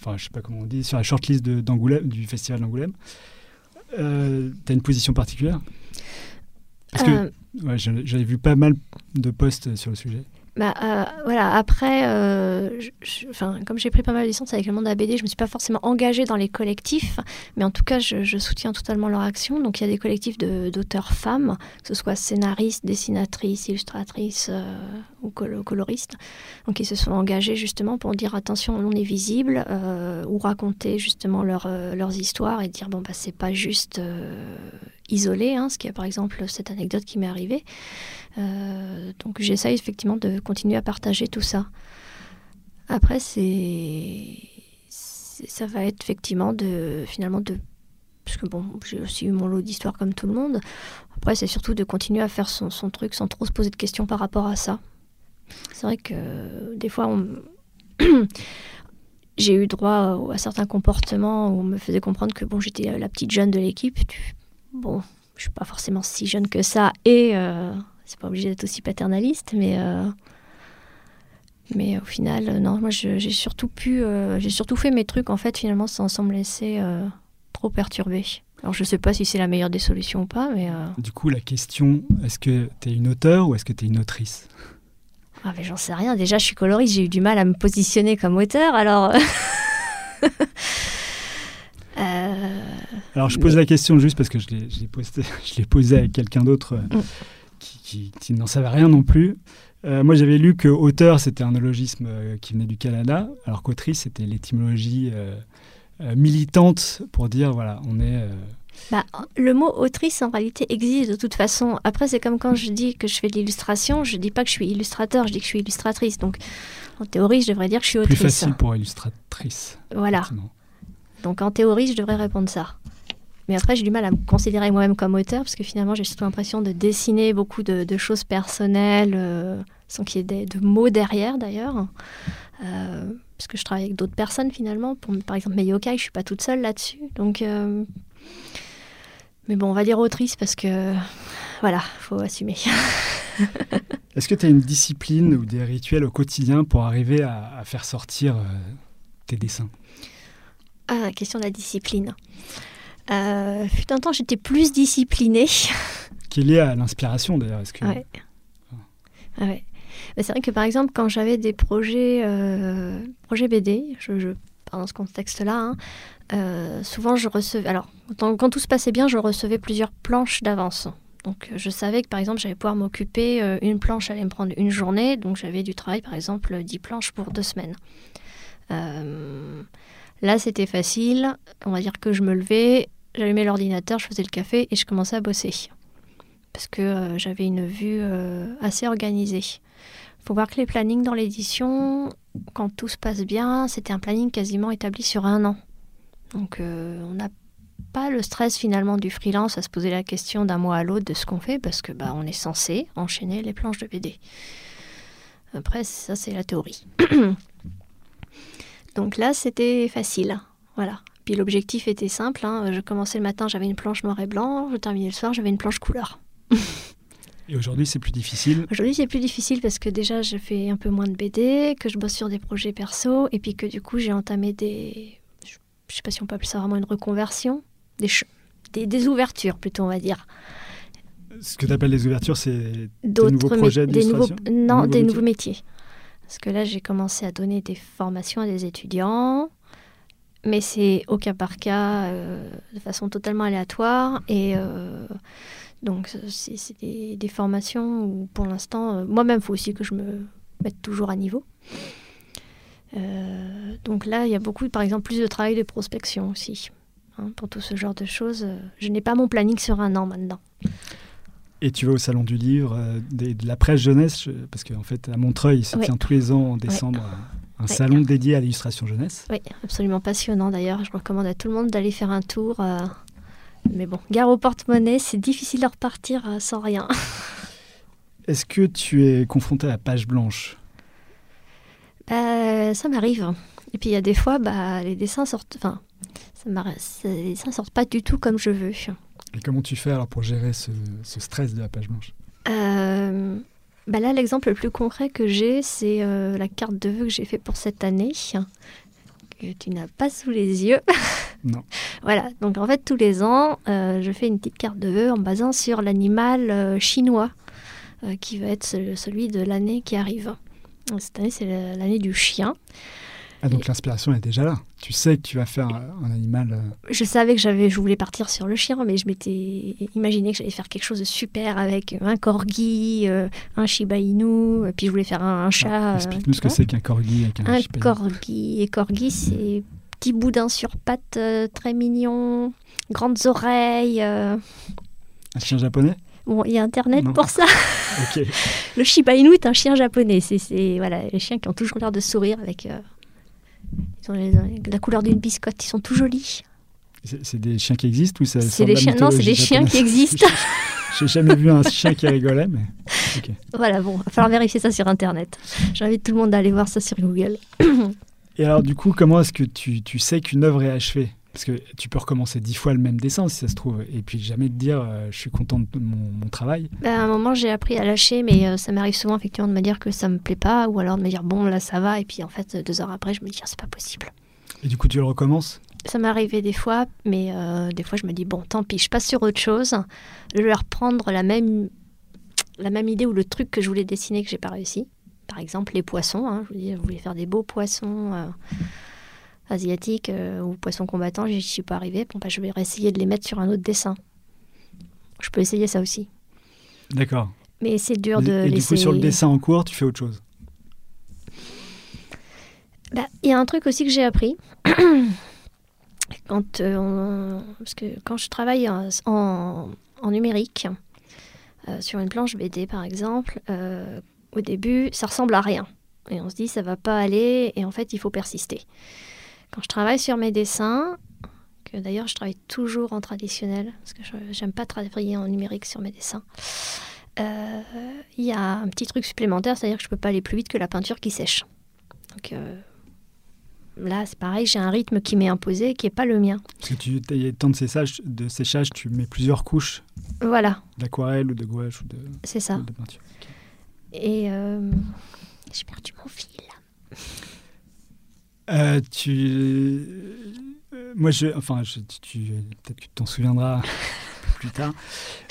enfin je sais pas comment on dit, sur la shortlist de- du festival d'Angoulême. Euh, T'as une position particulière? Parce que Euh, ouais, j'avais vu pas mal de posts sur le sujet. Bah, euh, voilà, après, euh, je- je- enfin, comme j'ai pris pas mal de licences avec le monde de la BD, je me suis pas forcément engagée dans les collectifs, mais en tout cas, je, je soutiens totalement leur action. Donc, il y a des collectifs de- d'auteurs femmes, que ce soit scénaristes, dessinatrices, illustratrices euh, ou colo- coloristes, donc ils se sont engagés justement pour dire attention, on est visible, euh, ou raconter justement leur, euh, leurs histoires et dire bon, bah, c'est pas juste euh, isolé, hein, ce qui est par exemple cette anecdote qui m'est arrivée. Donc j'essaye effectivement de continuer à partager tout ça. Après, c'est- ça va être effectivement de finalement de parce que bon, j'ai aussi eu mon lot d'histoires comme tout le monde. Après, c'est surtout de continuer à faire son, son truc sans trop se poser de questions par rapport à ça. C'est vrai que euh, des fois, [CLEARS THROAT] j'ai eu droit à certains comportements où on me faisait comprendre que bon, j'étais la petite jeune de l'équipe. Bon, je suis pas forcément si jeune que ça et euh, c'est pas obligé d'être aussi paternaliste, mais euh, mais au final, euh, non, moi j'ai surtout pu, euh, j'ai surtout fait mes trucs en fait finalement sans, me laisser euh, trop perturber. Alors je sais pas si c'est la meilleure des solutions ou pas, mais euh, Du coup, la question, est-ce que tu es une auteure ou est-ce que tu es une autrice? Ah, mais j'en sais rien. Déjà, je suis coloriste, j'ai eu du mal à me positionner comme auteur, alors. Euh, [LAUGHS] Alors, je pose la question juste parce que je l'ai l'ai [LAUGHS] posé à quelqu'un d'autre euh, Mm. qui, qui- qui n'en savait rien non plus. Euh, moi, j'avais lu que auteur, c'était un néologisme euh, qui venait du Canada, alors qu'autrice, c'était l'étymologie euh, euh, militante pour dire, voilà, on est... Bah, le mot autrice en réalité existe de toute façon. Après, c'est comme quand je dis que je fais de l'illustration, je dis pas que je suis illustrateur, je dis que je suis illustratrice. Donc, en théorie, je devrais dire que je suis plus autrice. facile pour illustratrice. Voilà. Donc, en théorie, je devrais répondre ça. Mais après, j'ai du mal à me considérer moi-même comme auteur parce que finalement, j'ai surtout l'impression de dessiner beaucoup de, de choses personnelles euh, sans qu'il y ait des- de mots derrière d'ailleurs. Euh, parce que je travaille avec d'autres personnes finalement. Pour, par exemple, mes yokai, je suis pas toute seule là-dessus. Donc. euh, Mais bon, on va dire autrice parce que voilà, faut assumer. [LAUGHS] Est-ce que tu as une discipline ou des rituels au quotidien pour arriver à, à faire sortir euh, tes dessins? Ah, question de la discipline. Euh, fut un temps, j'étais plus disciplinée. [LAUGHS] Qui est lié à l'inspiration d'ailleurs Est-ce que... Ouais. Ah c'est vrai que par exemple, quand j'avais des projets, euh, projets BD, je, je parle dans ce contexte-là, hein, euh, souvent je recevais. Alors, quand, tout se passait bien, je recevais plusieurs planches d'avance. Donc, euh, je savais que par exemple, j'allais pouvoir m'occuper, euh, une planche allait me prendre une journée, donc j'avais du travail, par exemple, 10 planches pour deux semaines. Là, c'était facile. On va dire que je me levais, j'allumais l'ordinateur, je faisais le café et je commençais à bosser parce que j'avais une vue assez organisée. faut voir que les plannings dans l'édition, quand tout se passe bien, c'était un planning quasiment établi sur un an. Donc euh, on n'a pas le stress finalement du freelance à se poser la question d'un mois à l'autre de ce qu'on fait parce que bah, on est censé enchaîner les planches de BD. Après, ça c'est la théorie. [COUGHS] Donc là, c'était facile. Voilà. Puis l'objectif était simple. hein. Je commençais le matin, j'avais une planche noir et blanc. Je terminais le soir, j'avais une planche couleur. Et aujourd'hui, c'est plus difficile. Aujourd'hui, c'est plus difficile parce que déjà, je fais un peu moins de BD, que je bosse sur des projets perso, et puis que du coup, j'ai entamé des. Je je sais pas si on peut appeler ça vraiment une reconversion, des, des, des ouvertures plutôt, on va dire. Ce que tu appelles les ouvertures, c'est D'autres nouveaux projets des nouveaux, Non, Nouveaux des métiers? nouveaux métiers. Parce que là, j'ai commencé à donner des formations à des étudiants, mais c'est au cas par cas, euh, de façon totalement aléatoire. Et euh, donc, c'est c'est des, des formations où, pour l'instant, euh, moi-même, il faut aussi que je me mette toujours à niveau. Euh, donc là, il y a beaucoup, par exemple, plus de travail de prospection aussi. hein, pour tout ce genre de choses. Euh, Je n'ai pas mon planning sur un an maintenant. Et tu vas au salon du livre, euh, des- de la presse jeunesse, je- parce qu'en fait, à Montreuil, il se Ouais. tient tous les ans en décembre un Ouais. salon dédié à l'illustration jeunesse. Oui, absolument passionnant d'ailleurs. Je recommande à tout le monde d'aller faire un tour. euh, Mais bon, gare au porte-monnaie, c'est difficile de repartir euh, sans rien. Est-ce que tu es confronté à la page blanche? Euh, ça m'arrive. Et puis il y a des fois, bah, les dessins sortent. Enfin, ça les dessins sortent pas du tout comme je veux. Et comment tu fais alors pour gérer ce, ce stress de la page blanche? Euh, bah là, l'exemple le plus concret que j'ai, c'est euh, la carte de vœux que j'ai fait pour cette année, que tu n'as pas sous les yeux. [LAUGHS] Non. voilà, donc en fait, tous les ans, euh, je fais une petite carte de vœux en basant sur l'animal chinois, qui va être ce- celui de l'année qui arrive. Cette année, c'est la- l'année du chien. Ah, donc l'inspiration est déjà là. Tu sais que tu vas faire un, animal. euh, Je savais que j'avais, je voulais partir sur le chien, mais je m'étais imaginé que j'allais faire quelque chose de super avec un corgi, euh, un shiba inu, et puis je voulais faire un, un chat. ah, euh, Explique-nous ce que c'est qu'un corgi avec un, Un corgi. Et corgi, c'est petit boudin sur pattes, très mignon, grandes oreilles. Un chien japonais? Bon, il y a Internet Non. pour ça. [LAUGHS] Le shiba inu est un chien japonais. C'est, voilà, les chiens qui ont toujours l'air de sourire avec. euh, ils ont les- la couleur d'une biscotte. Ils sont tout jolis. C'est des chiens qui existent ou ça C'est des chiens. Non, c'est des chiens qui existent. [LAUGHS] J'ai jamais vu un chien qui rigolait, mais. Voilà, bon, va falloir vérifier ça sur Internet. J'invite tout le monde à aller voir ça sur Google. Et alors, du coup, comment est-ce que tu, tu sais qu'une œuvre est achevée? Parce que tu peux recommencer dix fois le même dessin, si ça se trouve, et puis jamais te dire euh, je suis content de mon, mon travail. Ben, à un moment, j'ai appris à lâcher, mais euh, ça m'arrive souvent effectivement de me dire que ça me plaît pas, ou alors de me dire bon, là ça va, et puis en fait, deux heures après, je me dis c'est pas possible. Et du coup, tu le recommences? Ça m'est arrivé des fois, mais euh, des fois, je me dis bon, tant pis, je passe sur autre chose. Je vais reprendre la même, la même idée ou le truc que je voulais dessiner que j'ai pas réussi. Par exemple, les poissons. hein. je, vous dis, je voulais faire des beaux poissons euh, asiatiques euh, ou poissons combattants, j'y suis pas arrivée. Bon, ben, je vais essayer de les mettre sur un autre dessin. Je peux essayer ça aussi. D'accord. Mais c'est dur de Et, du coup, sur le dessin en cours, tu fais autre chose. Bah, Il y a un truc aussi que j'ai appris. [COUGHS] quand, euh, on- parce que quand je travaille en, en- en numérique, euh, sur une planche BD par exemple, euh, au début, ça ressemble à rien. Et on se dit, ça va pas aller, et en fait, il faut persister. Quand je travaille sur mes dessins, que d'ailleurs je travaille toujours en traditionnel, parce que j'aime pas travailler en numérique sur mes dessins, euh, il y a un petit truc supplémentaire, c'est-à-dire que je peux pas aller plus vite que la peinture qui sèche. Donc euh, là, c'est pareil, j'ai un rythme qui m'est imposé, qui n'est pas le mien. Parce que tu il y a tant de séchage, de séchage, tu mets plusieurs couches Voilà, d'aquarelle ou de gouache ou de, c'est ça. ou de peinture. Et euh, j'ai perdu mon fil. Euh, tu. euh, moi, je. Enfin, je, tu, peut-être que tu t'en souviendras [LAUGHS] plus tard.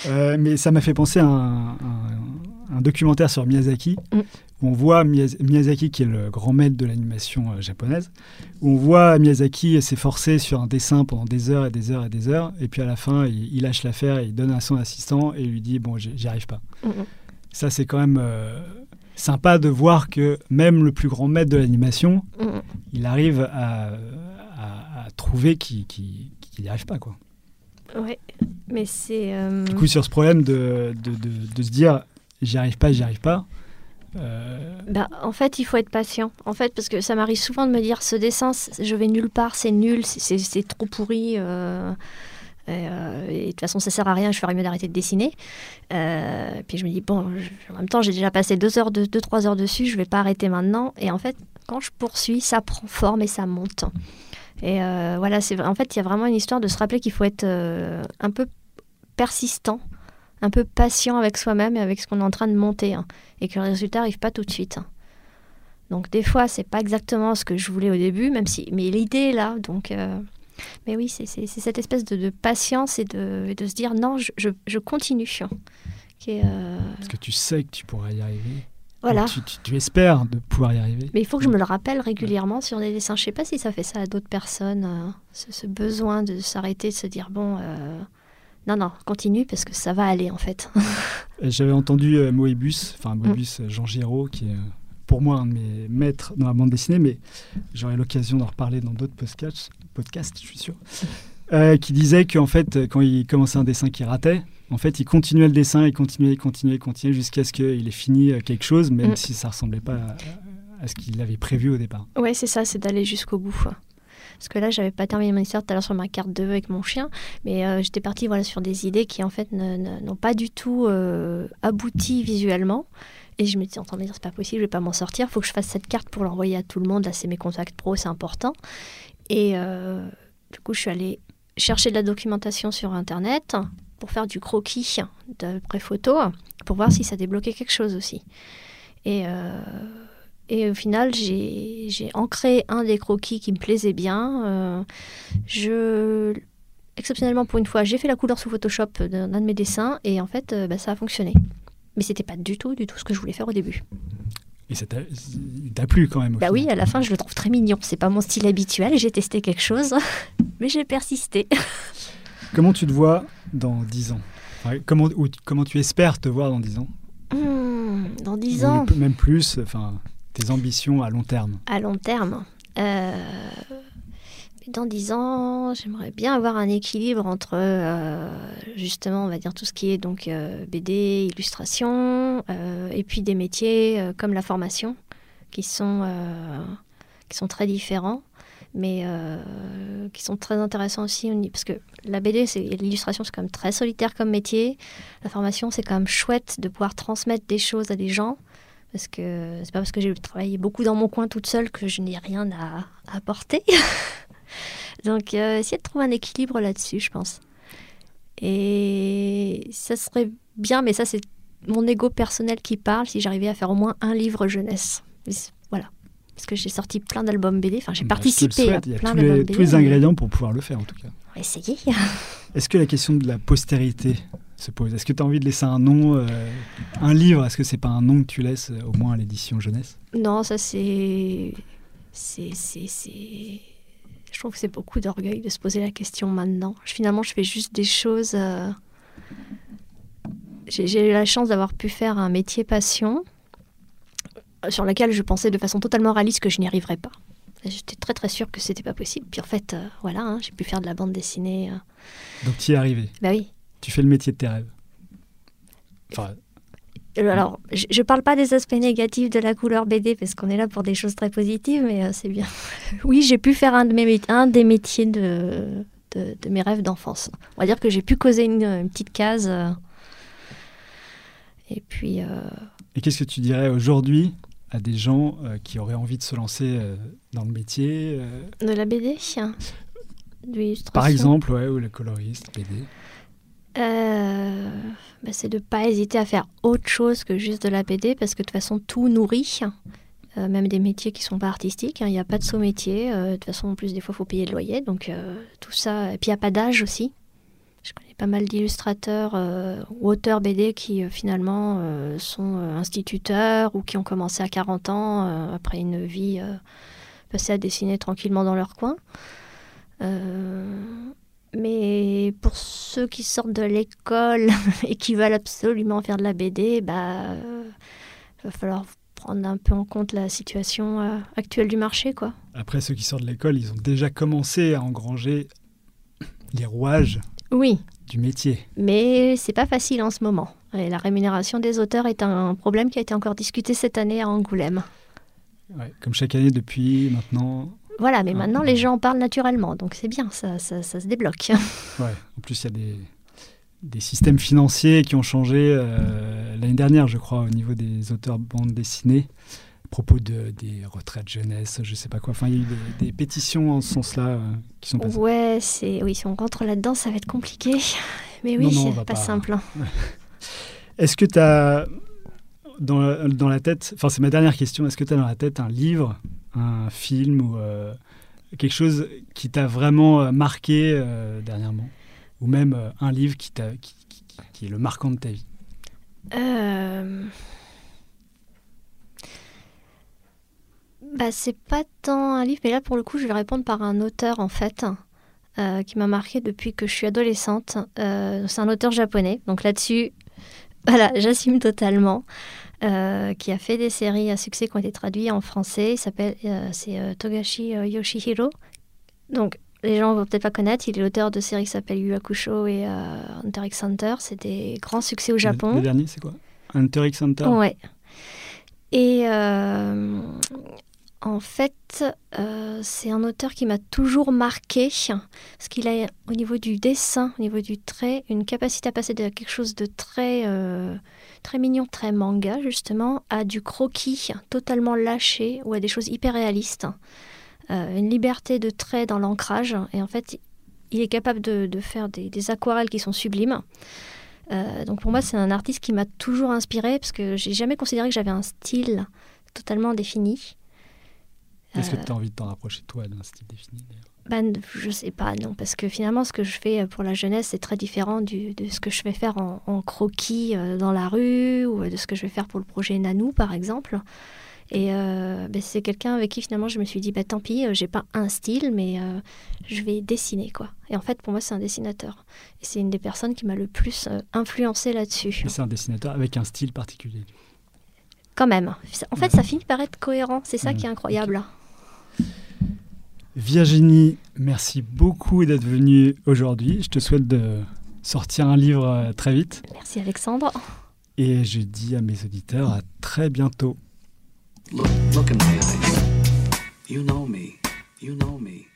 Euh, mais ça m'a fait penser à un, un- un documentaire sur Miyazaki, Mm. où on voit Miyaz- Miyazaki, qui est le grand maître de l'animation euh, japonaise, où on voit Miyazaki s'efforcer sur un dessin pendant des heures et des heures et des heures, et puis à la fin, il, il lâche l'affaire, et il donne à son assistant et il lui dit Bon, j'y arrive pas. Mm, mm. Ça, c'est quand même euh, sympa de voir que même le plus grand maître de l'animation, Mm, il arrive à, à- à trouver qu'il qui, n'y arrive pas. Quoi. Ouais, mais c'est. euh, Du coup, sur ce problème de, de, de- de se dire j'y arrive pas, j'y arrive pas, euh, bah, en fait, il faut être patient. En fait, parce que ça m'arrive souvent de me dire ce dessin, je vais nulle part, c'est nul, c'est- trop pourri. euh, euh, et de toute façon, ça sert à rien, je ferais mieux d'arrêter de dessiner. Euh, puis je me dis, bon, en même temps, j'ai déjà passé deux heures, deux, deux, trois heures dessus, je vais pas arrêter maintenant. Et en fait, quand je poursuis, ça prend forme et ça monte. Et euh, voilà, c'est en fait, il y a vraiment une histoire de se rappeler qu'il faut être un peu persistant, un peu patient avec soi-même et avec ce qu'on est en train de monter, hein, et que le résultat n'arrive pas tout de suite. hein. Donc des fois, c'est pas exactement ce que je voulais au début, même si, mais l'idée est là. Donc, mais oui, c'est cette espèce de, de patience et de, se dire non, je, je- je continue. qui est, euh, parce que tu sais que tu pourras y arriver. voilà. Tu, tu- tu espères de pouvoir y arriver. Mais il faut que je me le rappelle régulièrement sur des dessins. Je sais pas si ça fait ça à d'autres personnes, euh, ce, ce besoin de s'arrêter, de se dire bon, euh, non, non, continue parce que ça va aller en fait. [LAUGHS] J'avais entendu euh, Moebius, enfin Mm. Moebius euh, Jean Giraud, qui est pour moi un de mes maîtres dans la bande dessinée, mais j'aurai l'occasion d'en reparler dans d'autres podcasts, podcasts, je suis sûr, euh, qui disait qu'en fait, quand il commençait un dessin qui ratait, en fait, il continuait le dessin, il continuait, il continuait, il continuait jusqu'à ce qu'il ait fini euh, quelque chose, même Mm. si ça ressemblait pas à, à ce qu'il avait prévu au départ. Ouais, c'est ça, c'est d'aller jusqu'au bout. quoi. Parce que là, j'avais pas terminé mon histoire tout à l'heure sur ma carte de vœux avec mon chien, mais euh, j'étais partie voilà, sur des idées qui en fait ne- ne- n'ont pas du tout euh, abouti visuellement. Et je me dis, entendez, c'est pas possible, je vais pas m'en sortir, faut que je fasse cette carte pour l'envoyer à tout le monde. Là, c'est mes contacts pro, c'est important. Et euh, du coup, je suis allée chercher de la documentation sur Internet pour faire du croquis d'après photo, pour voir si ça débloquait quelque chose aussi. Et, euh, au final, j'ai ancré un des croquis qui me plaisait bien. Euh, je, exceptionnellement, pour une fois, j'ai fait la couleur sous Photoshop d'un de mes dessins et en fait, bah, ça a fonctionné. Mais c'était pas du tout, du tout ce que je voulais faire au début. Et ça t'a plu quand même. Bah oui, à la fin, je le trouve très mignon. C'est pas mon style habituel. J'ai testé quelque chose, [LAUGHS] mais j'ai persisté. [LAUGHS] Comment tu te vois dans 10 ans? Enfin, comment, ou comment tu espères te voir dans 10 ans? Hmm, dans 10 Ou ans, Même plus, enfin, tes ambitions à long terme. à long terme, euh, dans 10 ans, j'aimerais bien avoir un équilibre entre, euh, justement, on va dire tout ce qui est donc euh, BD, illustration, euh, et puis des métiers comme la formation, qui sont, qui sont très différents, mais qui sont très intéressants aussi, parce que la BD l'illustration, c'est quand même très solitaire comme métier. La formation, c'est quand même chouette de pouvoir transmettre des choses à des gens. Parce que c'est pas parce que j'ai travaillé beaucoup dans mon coin toute seule que je n'ai rien à apporter. [LAUGHS] Donc, euh, essayer de trouver un équilibre là-dessus, je pense. Et ça serait bien, mais ça, c'est mon ego personnel qui parle si j'arrivais à faire au moins un livre jeunesse. Voilà. Parce que j'ai sorti plein d'albums BD, enfin, j'ai Bah, participé à souhaite, Il y a plein tous d'albums les, BD. tous les ingrédients pour pouvoir le faire en tout cas. on va essayer. [LAUGHS] Est-ce que la question de la postérité se pose? Est-ce que tu as envie de laisser un nom, euh, un livre? Est-ce que c'est pas un nom que tu laisses euh, au moins à l'édition jeunesse? Non, ça c'est. C'est. c'est- trouve que c'est beaucoup d'orgueil de se poser la question maintenant. Je- Finalement, je fais juste des choses. euh, J'ai eu la chance d'avoir pu faire un métier passion euh, sur lequel je pensais de façon totalement réaliste que je n'y arriverais pas. J'étais très très sûre que c'était pas possible. Puis en fait, euh, voilà, hein, j'ai pu faire de la bande dessinée. euh. Donc tu y es arrivé. Bah oui. Tu fais le métier de tes rêves. Enfin, Alors, je, je parle pas des aspects négatifs de la couleur BD parce qu'on est là pour des choses très positives, mais euh, c'est bien. [LAUGHS] oui, j'ai pu faire un, de mes, mét- un des métiers de, de, de mes rêves d'enfance. On va dire que j'ai pu causer une, une petite case. euh, et puis, euh, et qu'est-ce que tu dirais aujourd'hui à des gens euh, qui auraient envie de se lancer euh, dans le métier euh, de la BD, hein, de l'illustration. Par exemple, ouais, ou le coloriste, BD. Euh, bah, c'est de pas hésiter à faire autre chose que juste de la BD parce que de toute façon tout nourrit, Euh, même des métiers qui sont pas artistiques. hein. Il n'y a pas de sous-métier. euh, de toute façon, en plus, des fois, il faut payer le loyer. Donc, tout ça. Et puis, il n'y a pas d'âge aussi. Je connais pas mal d'illustrateurs ou auteurs BD qui, finalement, sont instituteurs ou qui ont commencé à 40 ans après une vie passée à dessiner tranquillement dans leur coin. Mais pour ceux qui sortent de l'école [LAUGHS] et qui veulent absolument faire de la BD, bah, euh, va falloir prendre un peu en compte la situation euh, actuelle du marché, quoi. Après, ceux qui sortent de l'école, ils ont déjà commencé à engranger les rouages Oui, du métier. mais c'est pas facile en ce moment. Et la rémunération des auteurs est un problème qui a été encore discuté cette année à Angoulême. Ouais, comme chaque année depuis maintenant. Voilà, mais Ah. maintenant les gens en parlent naturellement, donc c'est bien, ça, ça, ça se débloque. [LAUGHS] Ouais. En plus, il y a des, des systèmes financiers qui ont changé euh, l'année dernière, je crois, au niveau des auteurs bande dessinée, à propos de, des retraites jeunesse, je sais pas quoi. Enfin, il y a eu des, des pétitions en ce sens-là euh, qui sont passées. Ouais, c'est oui, si on rentre là-dedans, ça va être compliqué. [LAUGHS] Mais oui, c'est pas, pas- simple. hein. [LAUGHS] Est-ce que tu as dans, la- tête, enfin c'est ma dernière question, est-ce que tu as dans la tête un livre, un film ou euh, quelque chose qui t'a vraiment euh, marqué euh, dernièrement? Ou même un livre qui, est le marquant de ta vie? Bah, c'est pas tant un livre, mais là pour le coup, je vais répondre par un auteur en fait, qui m'a marqué depuis que je suis adolescente. C'est un auteur japonais, donc là-dessus, voilà, j'assume totalement. Euh, qui a fait des séries à succès qui ont été traduites en français. Il s'appelle, euh, c'est euh, Togashi Yoshihiro. Donc, les gens vont peut-être pas connaître. Il est l'auteur de séries qui s'appellent Yu Hakusho et Hunter x Hunter. C'est des grands succès au Japon. Le, le dernier, c'est quoi? Hunter x Hunter? Ouais. Et en fait, euh, c'est un auteur qui m'a toujours marqué, parce qu'il a au niveau du dessin, au niveau du trait, une capacité à passer de quelque chose de très, euh, très mignon, très manga justement, à du croquis totalement lâché ou à des choses hyper réalistes. Euh, une liberté de trait dans l'ancrage. Et en fait, il est capable de, faire des, aquarelles qui sont sublimes. Donc pour moi, c'est un artiste qui m'a toujours inspiré parce que j'ai jamais considéré que j'avais un style totalement défini. Est-ce que Euh, tu as envie de t'en rapprocher, toi, d'un style défini ben, je sais pas, non, parce que finalement, ce que je fais pour la jeunesse, c'est très différent du- de ce que je vais faire en, en croquis euh, dans la rue ou de ce que je vais faire pour le projet Nanou, par exemple. Et euh, ben, c'est quelqu'un avec qui finalement je me suis dit, bah, tant pis, euh, j'ai pas un style, mais euh, je vais dessiner, quoi. Et en fait, pour moi, c'est un dessinateur. Et c'est une des personnes qui m'a le plus euh, influencé là-dessus. C'est un dessinateur avec un style particulier. Quand même. En fait, ça finit par être cohérent. C'est ça qui est incroyable. Virginie, merci beaucoup d'être venue aujourd'hui. Je te souhaite de sortir un livre euh, très vite. Merci Alexandre. Et je dis à mes auditeurs à très bientôt. Look, look in my eyes. You know me. You know me.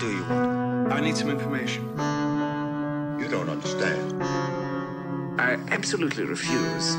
Do you want? I need some information. You don't understand. I absolutely refuse.